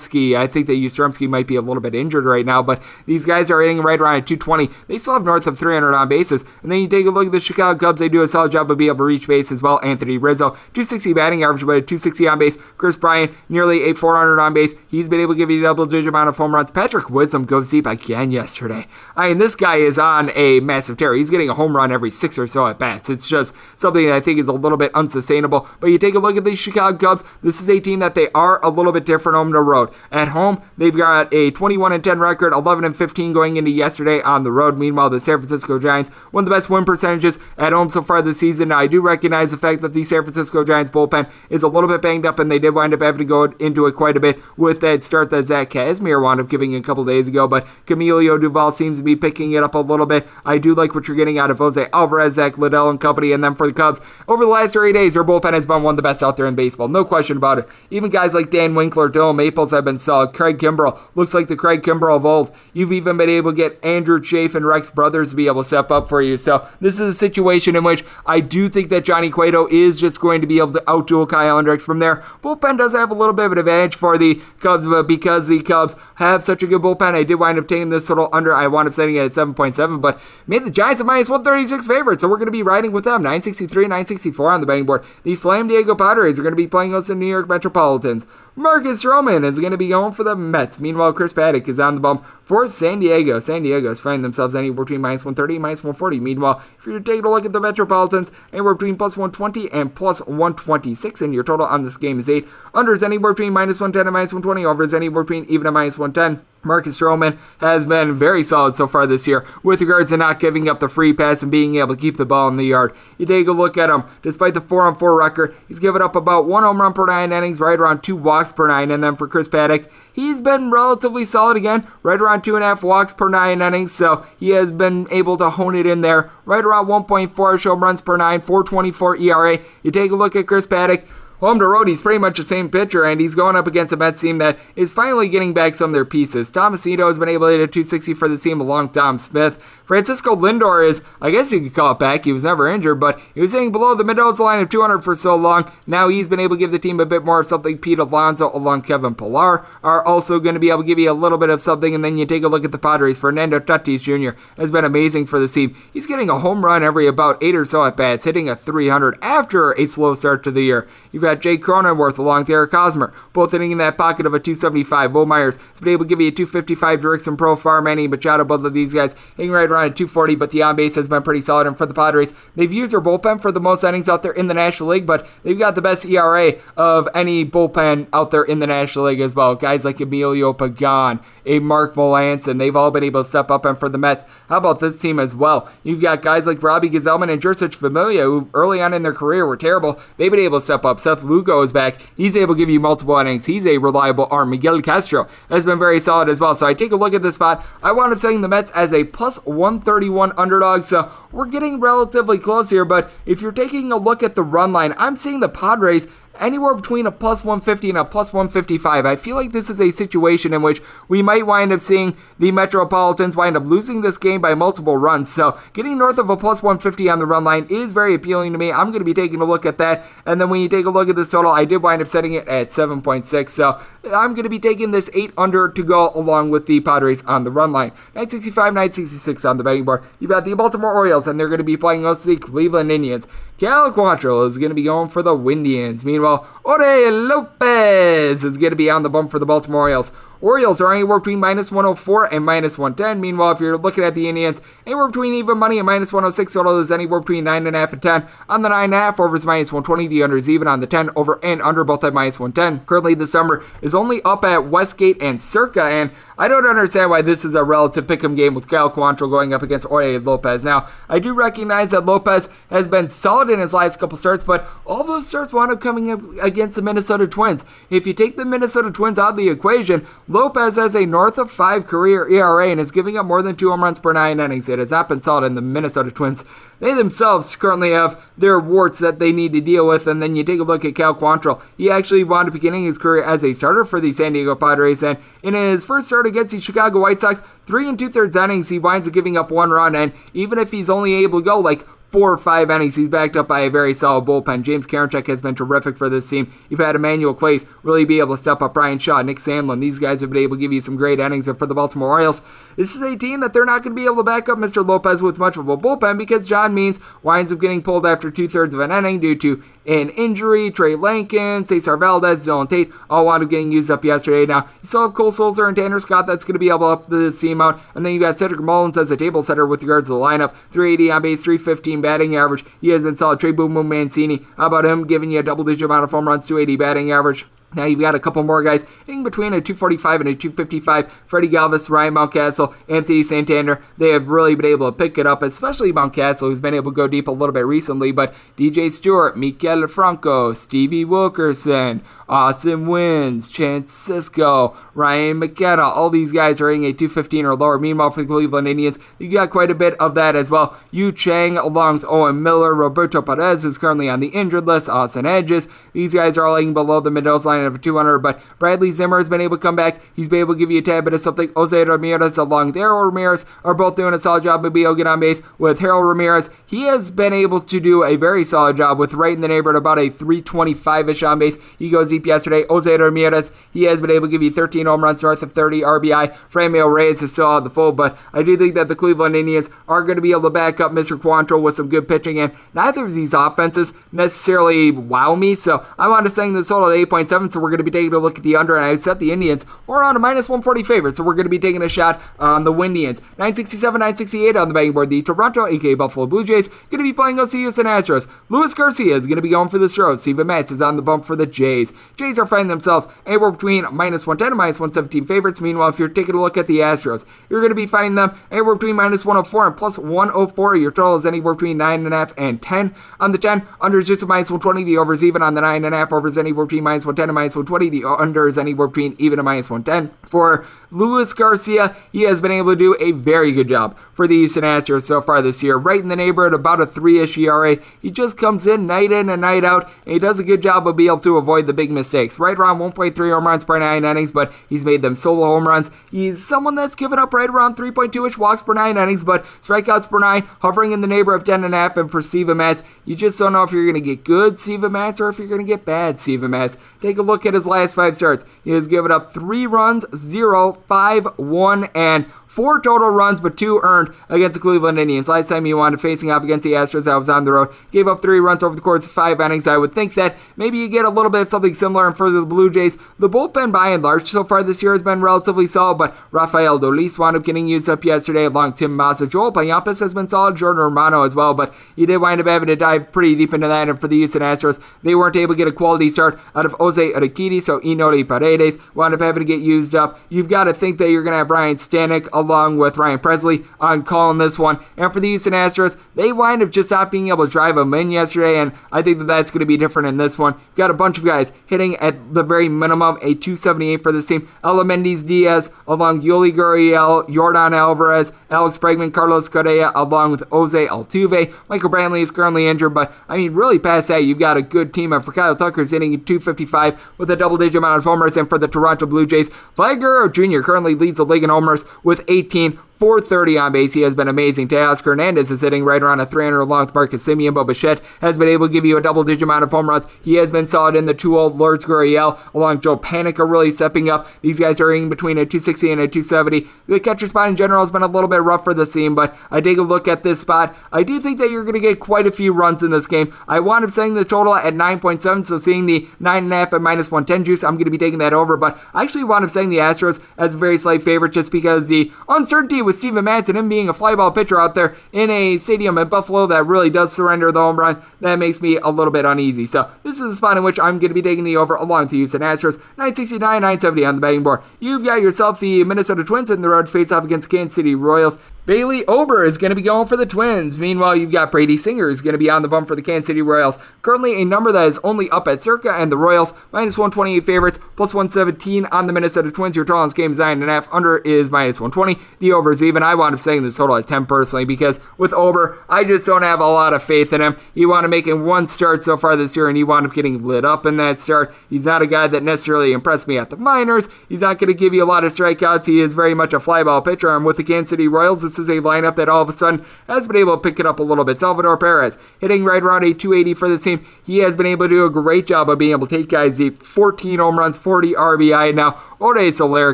Yastrzemski, I think that Yastrzemski might be a little bit injured right now, but these guys are hitting right around 220. They still have north of 300 on bases. And then you take a look at the Chicago Cubs. They do a solid job of being able to reach base as well. Anthony Rizzo, 260 batting average, but a 260 on base. Kris Bryant, nearly a 400 on base. He's been able to give you a double digit amount of home runs. Patrick Wisdom goes deep again yesterday. I mean, this guy is on a massive tear. He's getting a home run every six or so at bats. It's just something that I think is a little bit unsustainable. But you take a look at the Chicago Cubs. This is a team that they are a little bit different home to road. At home, they've got a 21 and 10 record, 11 and 15 going into yesterday on the road. Meanwhile, the San Francisco Giants, one of the best win percentages at home so far this season. Now, I do recognize the fact that the San Francisco Giants bullpen is a little bit banged up, and they did wind up having to go into it quite a bit with that start that Zach Kazmir wound up giving a couple days ago. But Camilo Doval seems to be picking it up a little bit. I do like what you're getting out of Jose Alvarez, Zack Littell, and company. And then for the Cubs, over the last three days, their bullpen has been one of the best out there in baseball. No question about it. Even guys like Dan Winkler, Dylan Maples have been solid. Craig Kimbrel looks like the Craig Kimbrel of old. You've even been able to get Andrew Chafin and Rex Brothers to be able to step up for you. So this is a situation in which I do think that Johnny Cueto is just going to be able to outduel Kyle Hendricks from there. Bullpen does have a little bit of an advantage for the Cubs, but because the Cubs have such a good bullpen, I did wind up taking this total under. I wound up setting it at 7.7, but made the Giants a minus 136 favorites, so we're going to be riding with them. 963, 964 on the betting board. The Slam Diego Padres are going to be playing us in New York Metropolitans. Marcus Stroman is going to be going for the Mets. Meanwhile, Chris Paddack is on the bump for San Diego. San Diego's finding themselves anywhere between minus 130 and minus 140. Meanwhile, if you're taking a look at the Metropolitans, anywhere between plus 120 and plus 126, and your total on this game is 8. Under is anywhere between minus 110 and minus 120. Over is anywhere between even and minus 110. Marcus Stroman has been very solid so far this year with regards to not giving up the free pass and being able to keep the ball in the yard. You take a look at him. Despite the 4 on 4 record, he's given up about one home run per nine innings, right around two walks per nine. And then for Chris Paddack, he's been relatively solid again, right around two and a half walks per nine innings. So he has been able to hone it in there, right around 1.4 home runs per nine, 424 ERA. You take a look at Chris Paddack home to road, he's pretty much the same pitcher, and he's going up against a Mets team that is finally getting back some of their pieces. Tomasino has been able to hit a 260 for the team along Dom Smith. Francisco Lindor is, I guess you could call it back. He was never injured, but he was hitting below the Mendoza line of 200 for so long. Now he's been able to give the team a bit more of something. Pete Alonso along Kevin Pillar are also going to be able to give you a little bit of something. And then you take a look at the Padres. Fernando Tatis Jr. has been amazing for the team. He's getting a home run every about eight or so at bats, hitting a 300 after a slow start to the year. You've got got Jake Cronenworth along with Eric Hosmer, both hitting in that pocket of a 275. Wil Myers has been able to give you a 255. Jurickson Profar, Manny Machado, both of these guys hitting right around a 240, but the on base has been pretty solid. And for the Padres, they've used their bullpen for the most innings out there in the National League, but they've got the best ERA of any bullpen out there in the National League as well. Guys like Emilio Pagan, a Mark Melancon, they've all been able to step up. And for the Mets, how about this team as well? You've got guys like Robbie Gsellman and Jeurys Familia, who early on in their career were terrible. They've been able to step up. Seth Lugo is back. He's able to give you multiple innings. He's a reliable arm. Miguel Castro has been very solid as well. So I take a look at this spot. I wound up setting the Mets as a plus 131 underdog. So we're getting relatively close here. But if you're taking a look at the run line, I'm seeing the Padres anywhere between a plus 150 and a plus 155. I feel like this is a situation in which we might wind up seeing the Metropolitans wind up losing this game by multiple runs. So getting north of a plus 150 on the run line is very appealing to me. I'm going to be taking a look at that. And then when you take a look at this total, I did wind up setting it at 7.6. So I'm going to be taking this 8 under to go along with the Padres on the run line. 965, 966 on the betting board. You've got the Baltimore Orioles, and they're going to be playing the Cleveland Indians. Cal Quantrill is going to be going for the Windians. Meanwhile, Ore Lopez is going to be on the bump for the Baltimore Orioles. Orioles are anywhere between minus 104 and minus 110. Meanwhile, if you're looking at the Indians, anywhere between even money and minus 106. Total is anywhere between 9.5 and 10. On the 9.5, over is minus 120. The under is even on the 10. Over and under both at minus 110. Currently, the summer is only up at Westgate and Circa, and I don't understand why this is a relative pick'em game with Cal Quantrill going up against Ore Lopez. Now, I do recognize that Lopez has been solid in his last couple starts, but all those starts wound up coming up against the Minnesota Twins. If you take the Minnesota Twins out of the equation, Lopez has a north of five career ERA and is giving up more than two home runs per nine innings. It has not been solid in the Minnesota Twins. They themselves currently have their warts that they need to deal with. And then you take a look at Cal Quantrill. He actually wound up beginning his career as a starter for the San Diego Padres. And in his first start against the Chicago White Sox, three and two thirds innings, he winds up giving up one run. And even if he's only able to go like four or five innings. He's backed up by a very solid bullpen. James Karinchak has been terrific for this team. You've had Emmanuel Clase really be able to step up. Bryan Shaw, Nick Sandlin. These guys have been able to give you some great innings. And for the Baltimore Orioles, this is a team that they're not going to be able to back up Mr. Lopez with much of a bullpen because John Means winds up getting pulled after two thirds of an inning due to an injury. Trey Lankin, Cesar Valdez, Dylan Tate all wound up getting used up yesterday. Now, you still have Cole Sulser and Tanner Scott that's going to be able to up the team out. And then you got Cedric Mullins as a table setter with regards to the lineup. 380 on base, 315 batting average. He has been solid. Trey Boom Boom Mancini. How about him giving you a double digit amount of home runs, 280 batting average? Now you've got a couple more guys in between a 245 and a 255. Freddie Galvis, Ryan Mountcastle, Anthony Santander. They have really been able to pick it up, especially Mountcastle, who's been able to go deep a little bit recently. But DJ Stewart, Maikel Franco, Stevie Wilkerson, Austin Wynns, Chance Sisco, Ryan McKenna. All these guys are hitting a 215 or lower. Meanwhile, for the Cleveland Indians, you got quite a bit of that as well. Yu Chang, along with Owen Miller, Roberto Perez, who's currently on the injured list, Austin Hedges. These guys are all hitting below the middle line of 200. But Bradley Zimmer has been able to come back. He's been able to give you a tad bit of something. Jose Ramirez, along Harold Ramirez, are both doing a solid job of being able to get on base. With Harold Ramirez, he has been able to do a very solid job with right in the neighborhood about a 325 ish on base. He goes deep yesterday. Jose Ramirez, he has been able to give you 13 home runs north of 30 RBI. Franmil Reyes is still out of the fold, but I do think that the Cleveland Indians are going to be able to back up Mr. Quantrill with some good pitching, and neither of these offenses necessarily wow me. So I want to send this total at 8.7, so we're going to be taking a look at the under, and I set the Indians. We're on a minus 140 favorite, so we're going to be taking a shot on the Windians. 967, 968 on the betting board. The Toronto, aka Buffalo Blue Jays, going to be playing the Houston Astros. Luis Garcia is going to be going for the Stros. Steven Matz is on the bump for the Jays. Jays are finding themselves anywhere between minus 110 and minus 117 favorites. Meanwhile, if you're taking a look at the Astros, you're going to be finding them anywhere between minus 104 and plus 104. Your total is anywhere between 9.5 and 10. On the 10, under is just a minus 120. The over is even on the 9.5. Over is anywhere between minus 110 and minus 120. The under is anywhere between even and minus 110. For Luis Garcia, he has been able to do a very good job for the Houston Astros so far this year. Right in the neighborhood, about a 3 ish ERA. He just comes in night in and night out, and he does a good job of being able to avoid the big mistakes. Right around 1.3 home runs per nine innings, but he's made them solo home runs. He's someone that's given up right around 3.2 ish walks per nine innings, but strikeouts per nine hovering in the neighborhood of 10.5. And for Steven Matz, you just don't know if you're going to get good Steven Matz or if you're going to get bad Steven Matz. Take a look at his last five starts. He has given up three runs, zero, five, one, and Four total runs, but two earned against the Cleveland Indians. Last time he wound up facing off against the Astros, I was on the road. Gave up three runs over the course of five innings. I would think that maybe you get a little bit of something similar and further the Blue Jays. The bullpen, by and large, so far this year has been relatively solid, but Rafael Dolis wound up getting used up yesterday along Tim Mayza. Joel Payamps has been solid, Jordan Romano as well, but he did wind up having to dive pretty deep into that. And for the Houston Astros, they weren't able to get a quality start out of Jose Urquidy, so Enoli Paredes wound up having to get used up. You've got to think that you're going to have Ryne Stanek along with Ryan Pressly on calling this one. And for the Houston Astros, they wind up just not being able to drive them in yesterday, and I think that that's going to be different in this one. You've got a bunch of guys hitting at the very minimum a 278 for this team. Aledmys Diaz along Yuli Gurriel, Yordan Alvarez, Alex Bregman, Carlos Correa along with Jose Altuve. Michael Brantley is currently injured, but I mean, really past that, you've got a good team. And for Kyle Tucker, is hitting 255 with a double digit amount of homers. And for the Toronto Blue Jays, Vlad Guerrero Jr. currently leads the league in homers with 18. 430 on base. He has been amazing. Teoscar Hernandez is hitting right around a 300 along with Marcus Semien. Bo Bichette has been able to give you a double digit amount of home runs. He has been solid in the two old Lourdes Gurriel along with Joe Panik are really stepping up. These guys are in between a 260 and a 270. The catcher spot in general has been a little bit rough for the team, but I take a look at this spot. I do think that you're going to get quite a few runs in this game. I wound up setting the total at 9.7, so seeing the 9.5 at minus 110 juice, I'm going to be taking that over, but I actually wound up setting the Astros as a very slight favorite just because the uncertainty with Steven Matz him being a flyball pitcher out there in a stadium in Buffalo that really does surrender the home run, that makes me a little bit uneasy. So this is a spot in which I'm going to be taking the over along with the Houston Astros. 969, 970 on the betting board. You've got yourself the Minnesota Twins in the road face off against Kansas City Royals. Bailey Ober is going to be going for the Twins. Meanwhile, you've got Brady Singer is going to be on the bump for the Kansas City Royals. Currently, a number that is only up at circa, and the Royals minus 128 favorites, plus 117 on the Minnesota Twins. Your total in this game is 9.5. Under is minus 120. The over is even. I wound up saying this total at 10 personally because with Ober, I just don't have a lot of faith in him. He wound up making one start so far this year, and he wound up getting lit up in that start. He's not a guy that necessarily impressed me at the minors. He's not going to give you a lot of strikeouts. He is very much a flyball pitcher. And with the Kansas City Royals, this is a lineup that all of a sudden has been able to pick it up a little bit. Salvador Perez hitting right around a 280 for the team. He has been able to do a great job of being able to take guys deep. 14 home runs, 40 RBI. Now, Ode Soler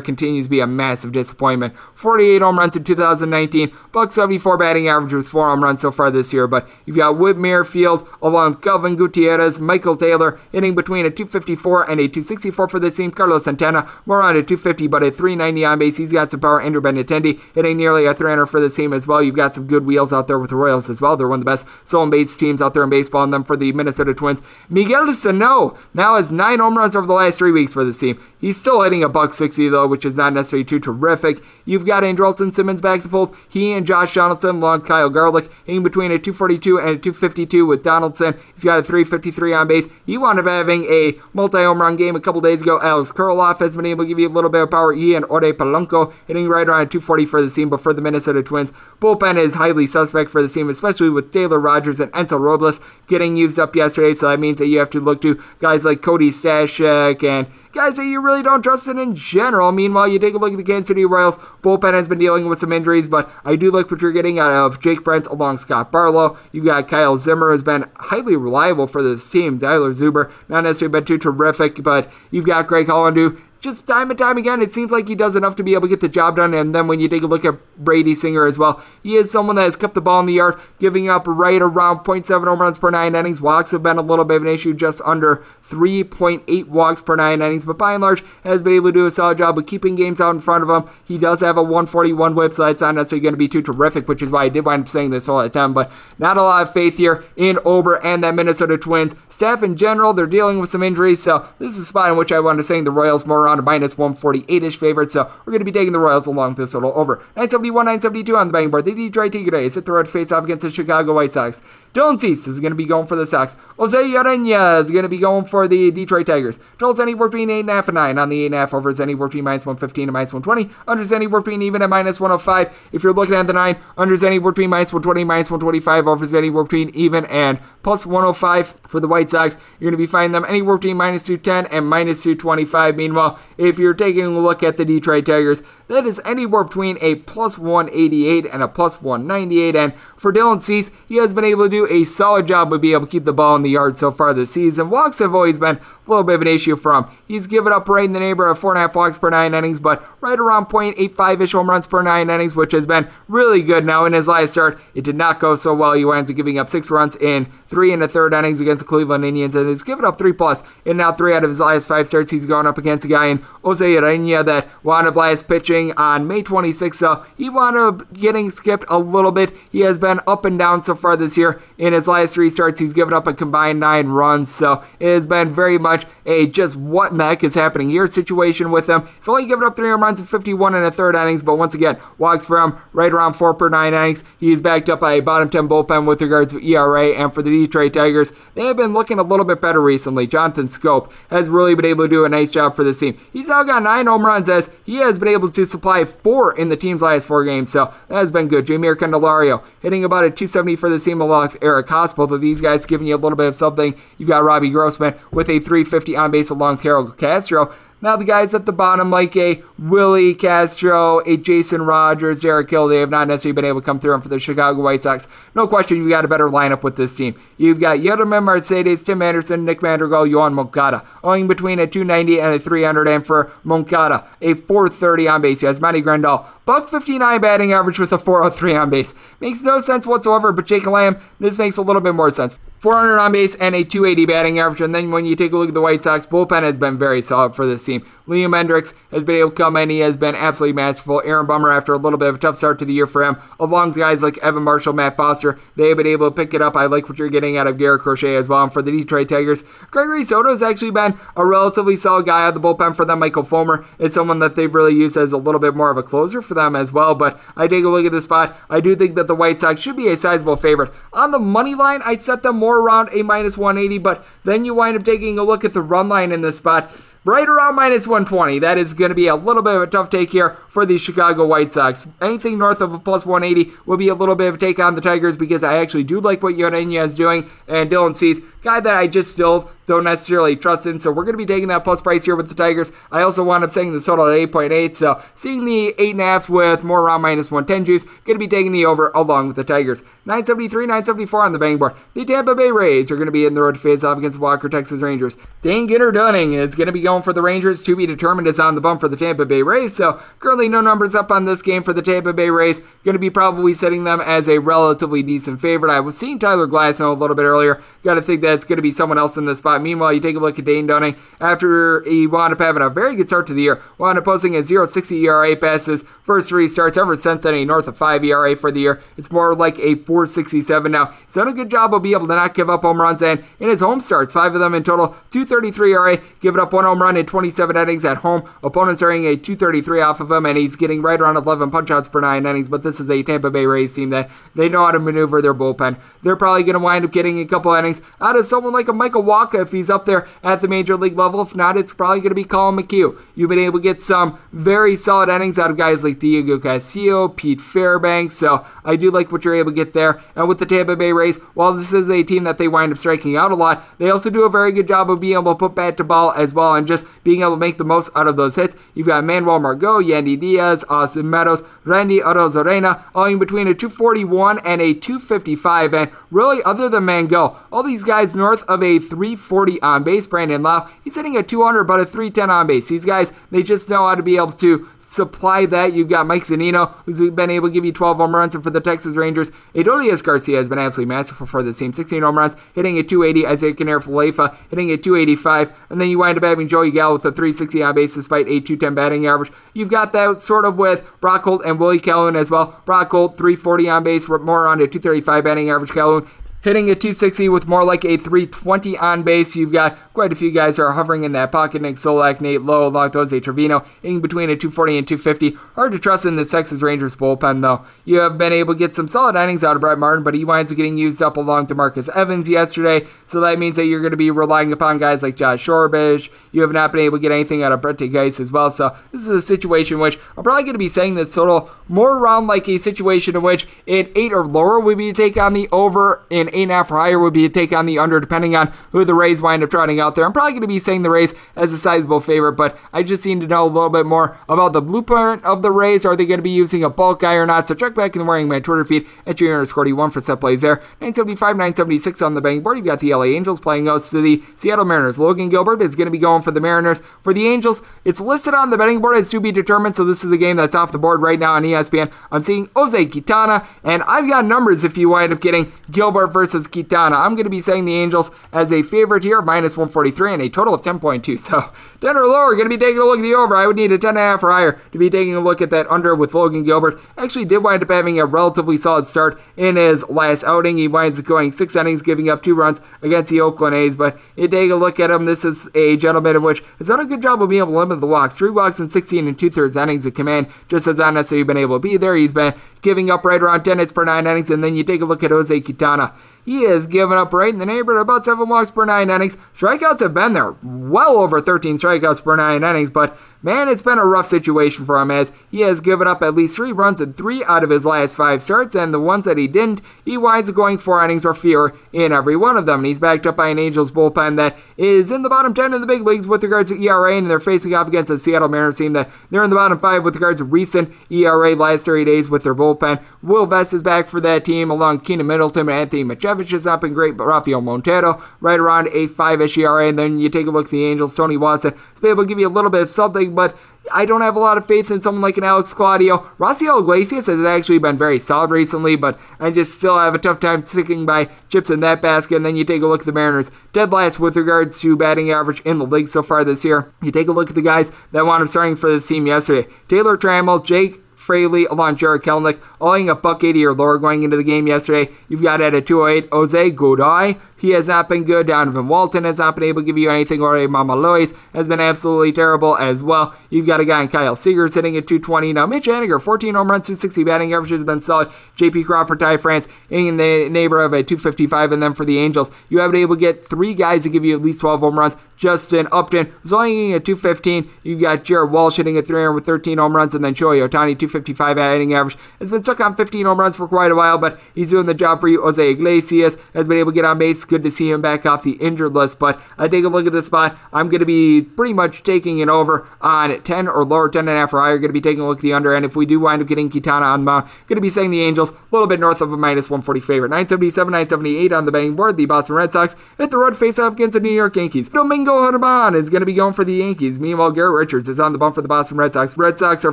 continues to be a massive disappointment. 48 home runs in 2019, buck 74 batting average with four home runs so far this year. But you've got Whit Merrifield along with Kelvin Gutierrez, Michael Taylor hitting between a 254 and a 264 for the team. Carlos Santana more on a 250, but a 390 on base. He's got some power. Andrew Benintendi hitting nearly a 300 for the team as well. You've got some good wheels out there with the Royals as well. They're one of the best stolen base teams out there in baseball, and then for the Minnesota Twins, Miguel de Sano now has nine home runs over the last three weeks for the team. He's still hitting a buck 60 though, which is not necessarily too terrific. You've got Andrelton Simmons back to fold. He and Josh Donaldson, along Kyle Garlick, hitting between a 242 and a 252 with Donaldson. He's got a 353 on base. He wound up having a multi home run game a couple days ago. Alex Kirilloff has been able to give you a little bit of power. He and Ode Polanco hitting right around 240 for the team, but for the Minnesota Twins, bullpen is highly suspect for the team, especially with Taylor Rogers and Hansel Robles getting used up yesterday. So that means that you have to look to guys like Cody Stashak and guys that you really don't trust in in general. Meanwhile, you take a look at the Kansas City Royals. Bullpen has been dealing with some injuries, but I do like what you're getting out of Jake Brentz along Scott Barlow. You've got Kyle Zimmer has been highly reliable for this team. Tyler Zuber, not necessarily been too terrific, but you've got Greg Holland who just time and time again, it seems like he does enough to be able to get the job done. And then when you take a look at Brady Singer as well, he is someone that has kept the ball in the yard, giving up right around 0.7 home runs per nine innings. Walks have been a little bit of an issue, just under 3.8 walks per nine innings. But by and large, has been able to do a solid job of keeping games out in front of him. He does have a 141 whip, so that's not necessarily going to be too terrific, which is why I did wind up saying this all the time. But not a lot of faith here in Ober and that Minnesota Twins. Staff in general, they're dealing with some injuries, so this is a spot in which I wanted to say the Royals more around a minus 148-ish favorite, so we're going to be taking the Royals along with this total over. 971, 972 on the betting board. The Detroit Tigres hit the road face off against the Chicago White Sox. Dylan Cease is going to be going for the Sox. Jose Urena is going to be going for the Detroit Tigers. Totals anywhere between 8.5 and 9 on the 8.5 overs anywhere between minus 115 and minus 120. Unders anywhere between even at minus 105. If you're looking at the 9, unders anywhere between minus 120 minus 125. Overs anywhere between even and plus 105 for the White Sox. You're going to be finding them anywhere between minus 210 and minus 225. Meanwhile, if you're taking a look at the Detroit Tigers, that is anywhere between a plus 188 and a plus 198. And for Dylan Cease, he has been able to do a solid job of being able to keep the ball in the yard so far this season. Walks have always been little bit of an issue for him. He's given up right in the neighborhood of four and a half walks per nine innings, but right around 0.85 ish home runs per nine innings, which has been really good. Now, in his last start, it did not go so well. He winds up giving up six runs in three and a third innings against the Cleveland Indians, and has given up three plus in now three out of his last five starts. He's gone up against a guy in Jose Urena that wound up last pitching on May 26th, so he wound up getting skipped a little bit. He has been up and down so far this year. In his last three starts, he's given up a combined nine runs, so it has been very much a just what heck is happening here situation with him. He's only given up three home runs in 51 and a third innings, but once again, walks from right around four per nine innings. He's backed up by a bottom 10 bullpen with regards to ERA, and for the Detroit Tigers, they have been looking a little bit better recently. Jonathan Schoop has really been able to do a nice job for this team. He's now got nine home runs as he has been able to supply four in the team's last four games, so that has been good. Jeimer Candelario hitting about a 270 for the team along with Eric Haase. Both of these guys giving you a little bit of something. You've got Robbie Grossman with a 350 on base along Harold Castro. Now the guys at the bottom, like a Willi Castro, a Jason Rogers, Derek Hill, they have not necessarily been able to come through. For the Chicago White Sox, no question, you've got a better lineup with this team. You've got Yermin Mercedes, Tim Anderson, Nick Madrigal, Yoan Moncada, owing between a 290 and a 300. And for Moncada, a 430 on base. He Yasmani Grandal, Buck 59 batting average with a 403 on base. Makes no sense whatsoever, but Jake Lamb, this makes a little bit more sense. 400 on base and a 280 batting average. And then when you take a look at the White Sox, bullpen has been very solid for this team. Liam Hendriks has been able to come in. He has been absolutely masterful. Aaron Bummer, after a little bit of a tough start to the year for him, along with guys like Evan Marshall, Matt Foster, they have been able to pick it up. I like what you're getting out of Garrett Crochet as well. And for the Detroit Tigers, Gregory Soto has actually been a relatively solid guy out of the bullpen for them. Michael Fulmer is someone that they've really used as a little bit more of a closer for them as well. But I take a look at the spot. I do think that the White Sox should be a sizable favorite. On the money line, I set them more around a minus 180, but then you wind up taking a look at the run line in this spot right around minus 120. That is going to be a little bit of a tough take here for the Chicago White Sox. Anything north of a plus 180 will be a little bit of a take on the Tigers because I actually do like what Urena is doing. And Dylan Cease, guy that I just still don't necessarily trust in. So we're going to be taking that plus price here with the Tigers. I also wound up saying the total at 8.8. So seeing the 8.5s with more around minus 110 juice, going to be taking the over along with the Tigers. 973, 974 on the bang board. The Tampa Bay Rays are going to be in the road to face off against Walker, Texas Rangers. Dane Ginter Dunning is going to be going for the Rangers to be determined as on the bump for the Tampa Bay Rays. So currently no numbers up on this game for the Tampa Bay Rays. Going to be probably setting them as a relatively decent favorite. I was seeing Tyler Glasnow a little bit earlier. Got to think that it's going to be someone else in this spot. Meanwhile, you take a look at Dane Dunning after he wound up having a very good start to the year. Wound up posting a 0.60 ERA passes first three starts ever since then, a north of 5 ERA for the year. It's more like a 4.67 now. He's done a good job of being able to not give up home runs, and in his home starts, five of them in total, 233 ERA, giving up one home run in 27 innings at home. Opponents are getting a 233 off of him, and he's getting right around 11 punchouts per nine innings. But this is a Tampa Bay Rays team that they know how to maneuver their bullpen. They're probably going to wind up getting a couple innings out of someone like a Michael Wacha if he's up there at the major league level. If not, it's probably going to be Collin McHugh. You've been able to get some very solid innings out of guys like Diego Castillo, Pete Fairbanks. So I do like what you're able to get there. And with the Tampa Bay Rays, while this is a team that they wind up striking out a lot, they also do a very good job of being able to put bat to ball as well and just being able to make the most out of those hits. You've got Manuel Margot, Yandy Diaz, Austin Meadows, Randy Arozarena, all in between a 241 and a 255. And really, other than Mango, all these guys north of a 340 on base. Brandon Lowe, he's hitting a 200, but a 310 on base. These guys, they just know how to be able to supply that. You've got Mike Zunino, who's been able to give you 12 home runs, and for the Texas Rangers, Adolis Garcia has been absolutely masterful for this team. 16 home runs, hitting a 280. Isaiah Kiner-Falefa hitting a 285, and then you wind up having Joey Gallo with a 360 on base despite a 210 batting average. You've got that sort of with Brock Holt and Willie Calhoun as well. Brock Holt 340 on base, more on a 235 batting average. Calhoun hitting a 260 with more like a 320 on base. You've got quite a few guys that are hovering in that pocket. Nick Solak, Nate Lowe, along Jose Trevino, in between a 240 and 250. Hard to trust in the Texas Rangers bullpen, though. You have been able to get some solid innings out of Brett Martin, but he winds up getting used up along to Marcus Evans yesterday. So that means that you're going to be relying upon guys like Josh Shorebridge. You have not been able to get anything out of Brett Geis as well. So this is a situation which I'm probably going to be saying this total more around like a situation in which an 8 or lower would be to take on the over in an 8.5 or higher would be a take on the under, depending on who the Rays wind up trotting out there. I'm probably going to be saying the Rays as a sizable favorite, but I just need to know a little bit more about the blueprint of the Rays. Are they going to be using a bulk guy or not? So check back in the Wearing My Twitter feed at junior underscore D1 for set plays there. 975, 976 on the betting board. You've got the LA Angels playing host to the Seattle Mariners. Logan Gilbert is going to be going for the Mariners. For the Angels, it's listed on the betting board as to be determined, so this is a game that's off the board right now on ESPN. I'm seeing Jose Quintana, and I've got numbers if you wind up getting Gilbert versus Quintana. I'm going to be saying the Angels as a favorite here, minus 143, and a total of 10.2. [laughs] So 10 or lower, going to be taking a look at the over. I would need a 10.5 or higher to be taking a look at that under with Logan Gilbert. Actually, did wind up having a relatively solid start in his last outing. He winds up going six innings, giving up two runs against the Oakland A's. But you take a look at him, this is a gentleman in which has done a good job of being able to limit the walks. Three walks in 16 and two thirds innings of command, just has not necessarily been able to be there. He's been giving up right around 10 hits per nine innings. And then you take a look at Jose Quintana. He has given up right in the neighborhood about seven walks per nine innings. Strikeouts have been there, well over 13 strikeouts per nine innings, but man, it's been a rough situation for him as he has given up at least three runs in three out of his last five starts, and the ones that he didn't, he winds up going four innings or fewer in every one of them. And he's backed up by an Angels bullpen that is in the bottom 10 in the big leagues with regards to ERA, and they're facing off against the Seattle Mariners team that they're in the bottom five with regards to recent ERA last 30 days with their bullpen. Will Vest is back for that team along Keynan Middleton and Anthony Misiewicz has not been great, but Rafael Montero right around a 5-ish ERA, and then you take a look at the Angels, Tony Watson to be able to give you a little bit of something, but I don't have a lot of faith in someone like an Alex Claudio. Raisel Iglesias has actually been very solid recently, but I just still have a tough time sticking by chips in that basket. And then you take a look at the Mariners, dead last with regards to batting average in the league so far this year. You take a look at the guys that wound up starting for this team yesterday. Taylor Trammell, Jake Fraley, along Jarred Kelenic, all a buck 80 or lower going into the game yesterday. You've got at a 208 Jose Godoy, he has not been good. Donovan Walton has not been able to give you anything. Or Mama Lois has been absolutely terrible as well. You've got a guy in Kyle Seager sitting at 220. Now, Mitch Haniger, 14 home runs, 260 batting average has been solid. JP Crawford, Ty France in the neighborhood of a 255. And then for the Angels, you have been able to get three guys to give you at least 12 home runs. Justin Upton was only hitting at 215. You've got Jared Walsh hitting at 313 home runs, and then Shohei Ohtani, 255 batting average. Has been stuck on 15 home runs for quite a while, but he's doing the job for you. Jose Iglesias has been able to get on base good to see him back off the injured list. But I take a look at this spot. I'm going to be pretty much taking it over on 10 or lower, 10 and a half or higher. Going to be taking a look at the under. And if we do wind up getting Quintana on the mound, going to be saying the Angels a little bit north of a minus 140 favorite. 977, 978 on the betting board. The Boston Red Sox hit the road face off against the New York Yankees. Domingo German is going to be going for the Yankees. Meanwhile, Garrett Richards is on the bump for the Boston Red Sox. Red Sox are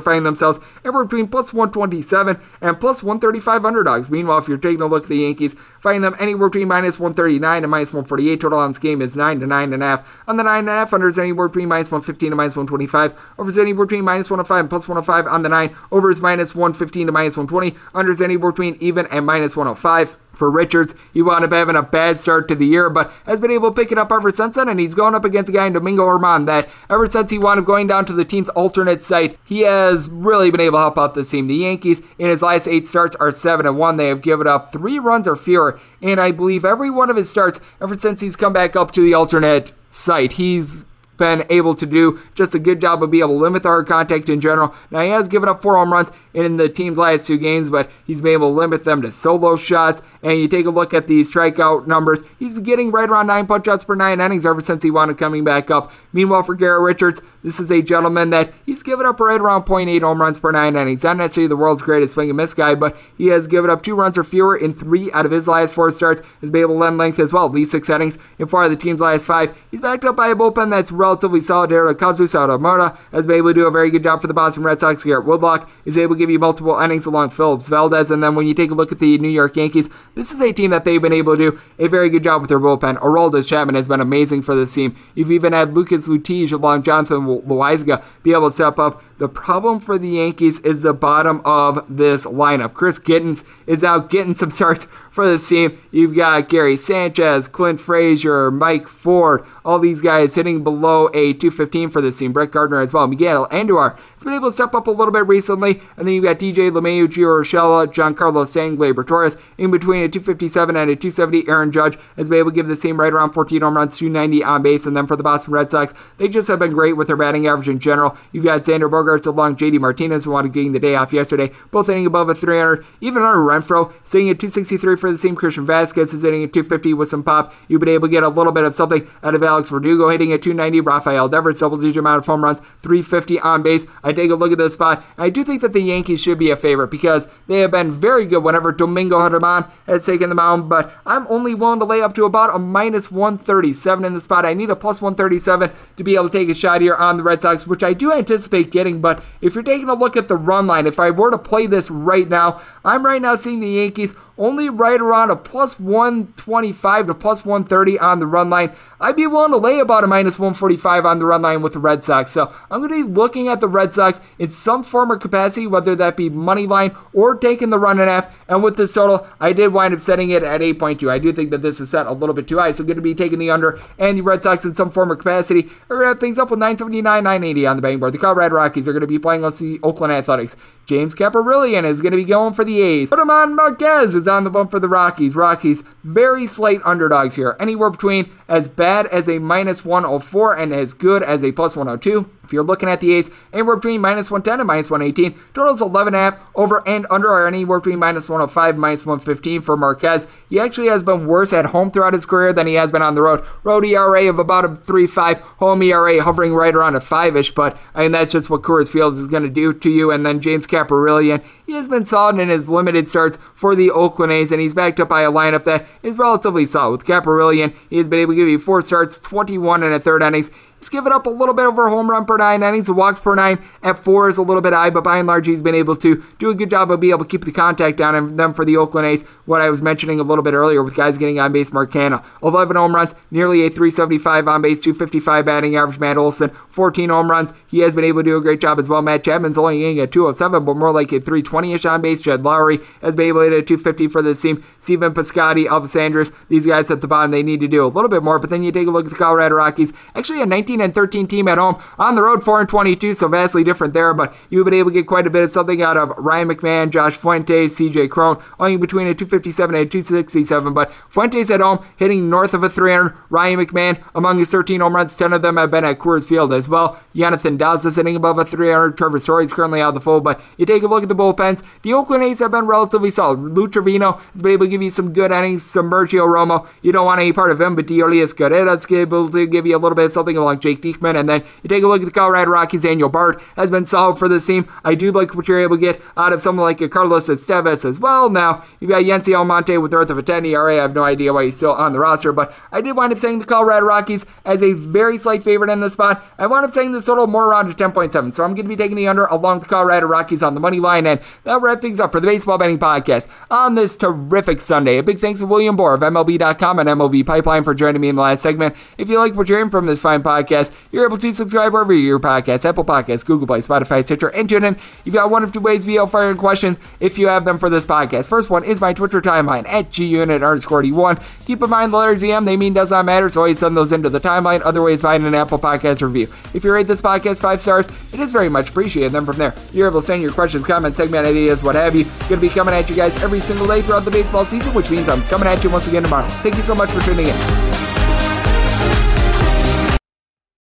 finding themselves ever between plus 127 and plus 135 underdogs. Meanwhile, if you're taking a look at the Yankees, finding them anywhere between minus 139 and minus 148. Total on this game is 9 to 9.5. On the 9.5, under is anywhere between minus 115 to minus 125. Over is anywhere between minus 105 and plus 105 on the 9. Over is minus 115 to minus 120. Under is anywhere between even and minus 105 for Richards. He wound up having a bad start to the year, but has been able to pick it up ever since then, and he's going up against a guy in Domingo German that ever since he wound up going down to the team's alternate site, he has really been able to help out this team. The Yankees, in his last eight starts, are 7 and 1. They have given up three runs or fewer, and I believe every one of his starts ever since he's come back up to the alternate site. He's been able to do just a good job of being able to limit the hard contact in general. Now, he has given up four home runs in the team's last two games, but he's been able to limit them to solo shots. And you take a look at the strikeout numbers, he's been getting right around nine punchouts per nine innings ever since he up coming back up. Meanwhile, for Garrett Richards, this is a gentleman that he's given up right around 0.8 home runs per nine innings. Not necessarily the world's greatest swing and miss guy, but he has given up two runs or fewer in three out of his last four starts. Has been able to lend length as well, least six innings in four of the team's last five. He's backed up by a bullpen that's relatively solid. Kazu Sawamura has been able to do a very good job for the Boston Red Sox. Garrett Whitlock is able to give you multiple innings along Phillips Valdez. And then when you take a look at the New York Yankees, this is a team that they've been able to do a very good job with their bullpen. Aroldis Chapman has been amazing for this team. You've even had Lucas Luetge along Jonathan Loáisiga be able to step up. The problem for the Yankees is the bottom of this lineup. Chris Gittens is out getting some starts for this team. You've got Gary Sanchez, Clint Frazier, Mike Ford, all these guys hitting below a 215 for this team. Brett Gardner as well. Miguel Andujar has been able to step up a little bit recently. And then you've got DJ LeMahieu, Gio Urshela, Giancarlo Stangley, Torres in between a 257 and a 270. Aaron Judge has been able to give the team right around 14 home runs, 290 on base. And then for the Boston Red Sox, they just have been great with their batting average in general. You've got Xander Bogaerts Bogaerts along JD Martinez, who wanted getting the day off yesterday, both hitting above a 300. Even under Renfroe, sitting at 263 for the same. Christian Vazquez is hitting at 250 with some pop. You've been able to get a little bit of something out of Alex Verdugo hitting at 290. Rafael Devers, double digit amount of home runs, 350 on base. I take a look at this spot. I do think that the Yankees should be a favorite because they have been very good whenever Domingo Germán has taken the mound, but I'm only willing to lay up to about a minus 137 in the spot. I need a plus 137 to be able to take a shot here on the Red Sox, which I do anticipate getting. But if you're taking a look at the run line, if I were to play this right now, I'm right now seeing the Yankees only right around a plus 125 to plus 130 on the run line. I'd be willing to lay about a minus 145 on the run line with the Red Sox. So I'm going to be looking at the Red Sox in some form or capacity, whether that be money line or taking the run and a half. And with this total, I did wind up setting it at 8.2. I do think that this is set a little bit too high, so I'm going to be taking the under and the Red Sox in some form or capacity. We're going to have things up with 979, 980 on the betting board. The Colorado Rockies are going to be playing against the Oakland Athletics. James Kaprielian is going to be going for the A's. Germán Marquez is on the bump for the Rockies. Rockies, very slight underdogs here. Anywhere between as bad as a minus 104 and as good as a plus 102. If you're looking at the A's, anywhere between minus 110 and minus 118. Totals 11.5. Over and under are anywhere between minus 105 minus 115 for Marquez. He actually has been worse at home throughout his career than he has been on the road. Road ERA of about a 3.5. Home ERA hovering right around a 5-ish, but I mean, that's just what Coors Field is going to do to you. And then James Kaprielian, he has been solid in his limited starts for the Oakland A's, and he's backed up by a lineup that is relatively solid. With Kaprielian, he has been able give you four starts, 21 and a third innings. He's given up a little bit over a home run per nine innings. The walks per nine at four is a little bit high, but by and large, he's been able to do a good job of being able to keep the contact down. And then for the Oakland A's, what I was mentioning a little bit earlier with guys getting on base, Mark Canha, 11 home runs, nearly a 375 on base, 255 batting average. Matt Olson, 14 home runs. He has been able to do a great job as well. Matt Chapman's only getting a 207, but more like a 320 ish on base. Jed Lowrie has been able to hit a 250 for this team. Stephen Piscotty, Elvis Andrus, these guys at the bottom, they need to do a little bit more. But then you take a look at the Colorado Rockies, actually a 19 and 13 team at home. On the road, 4 and 22, so vastly different there, but you've been able to get quite a bit of something out of Ryan McMahon, Josh Fuentes, CJ Cron, only between a 257 and a 267. But Fuentes at home hitting north of a 300. Ryan McMahon, among his 13 home runs, 10 of them have been at Coors Field as well. Yonathan Daza hitting above a 300. Trevor Story is currently out of the fold, but you take a look at the bullpens. The Oakland A's have been relatively solid. Lou Trivino has been able to give you some good innings. Some Romo, you don't want any part of him, but Deolis Guerrero is able to give you a little bit of something along Jake Diekman. And then you take a look at the Colorado Rockies. Daniel Bard has been solid for this team. I do like what you're able to get out of someone like Carlos Estevez as well. Now, you've got Yency Almonte with north of a 10 ERA. I have no idea why he's still on the roster, but I did wind up saying the Colorado Rockies as a very slight favorite in this spot. I wound up saying this total more around a 10.7, so I'm going to be taking the under along the Colorado Rockies on the money line, and that'll wrap things up for the Baseball Betting Podcast on this terrific Sunday. A big thanks to William Boor of MLB.com and MLB Pipeline for joining me in the last segment. If you like what you're hearing from this fine podcast, you're able to subscribe wherever your podcast, Apple Podcasts, Google Play, Spotify, Stitcher, and TuneIn. You've got one of two ways to fire in questions if you have them for this podcast. First one is my Twitter timeline at gunit underscore D1. Keep in mind the letters EM, they mean does not matter, so always send those into the timeline. Other ways, find an Apple Podcast review. If you rate this podcast five stars, it is very much appreciated. Then from there, you're able to send your questions, comments, segment ideas, what have you. Going to be coming at you guys every single day throughout the baseball season, which means I'm coming at you once again tomorrow. Thank you so much for tuning in.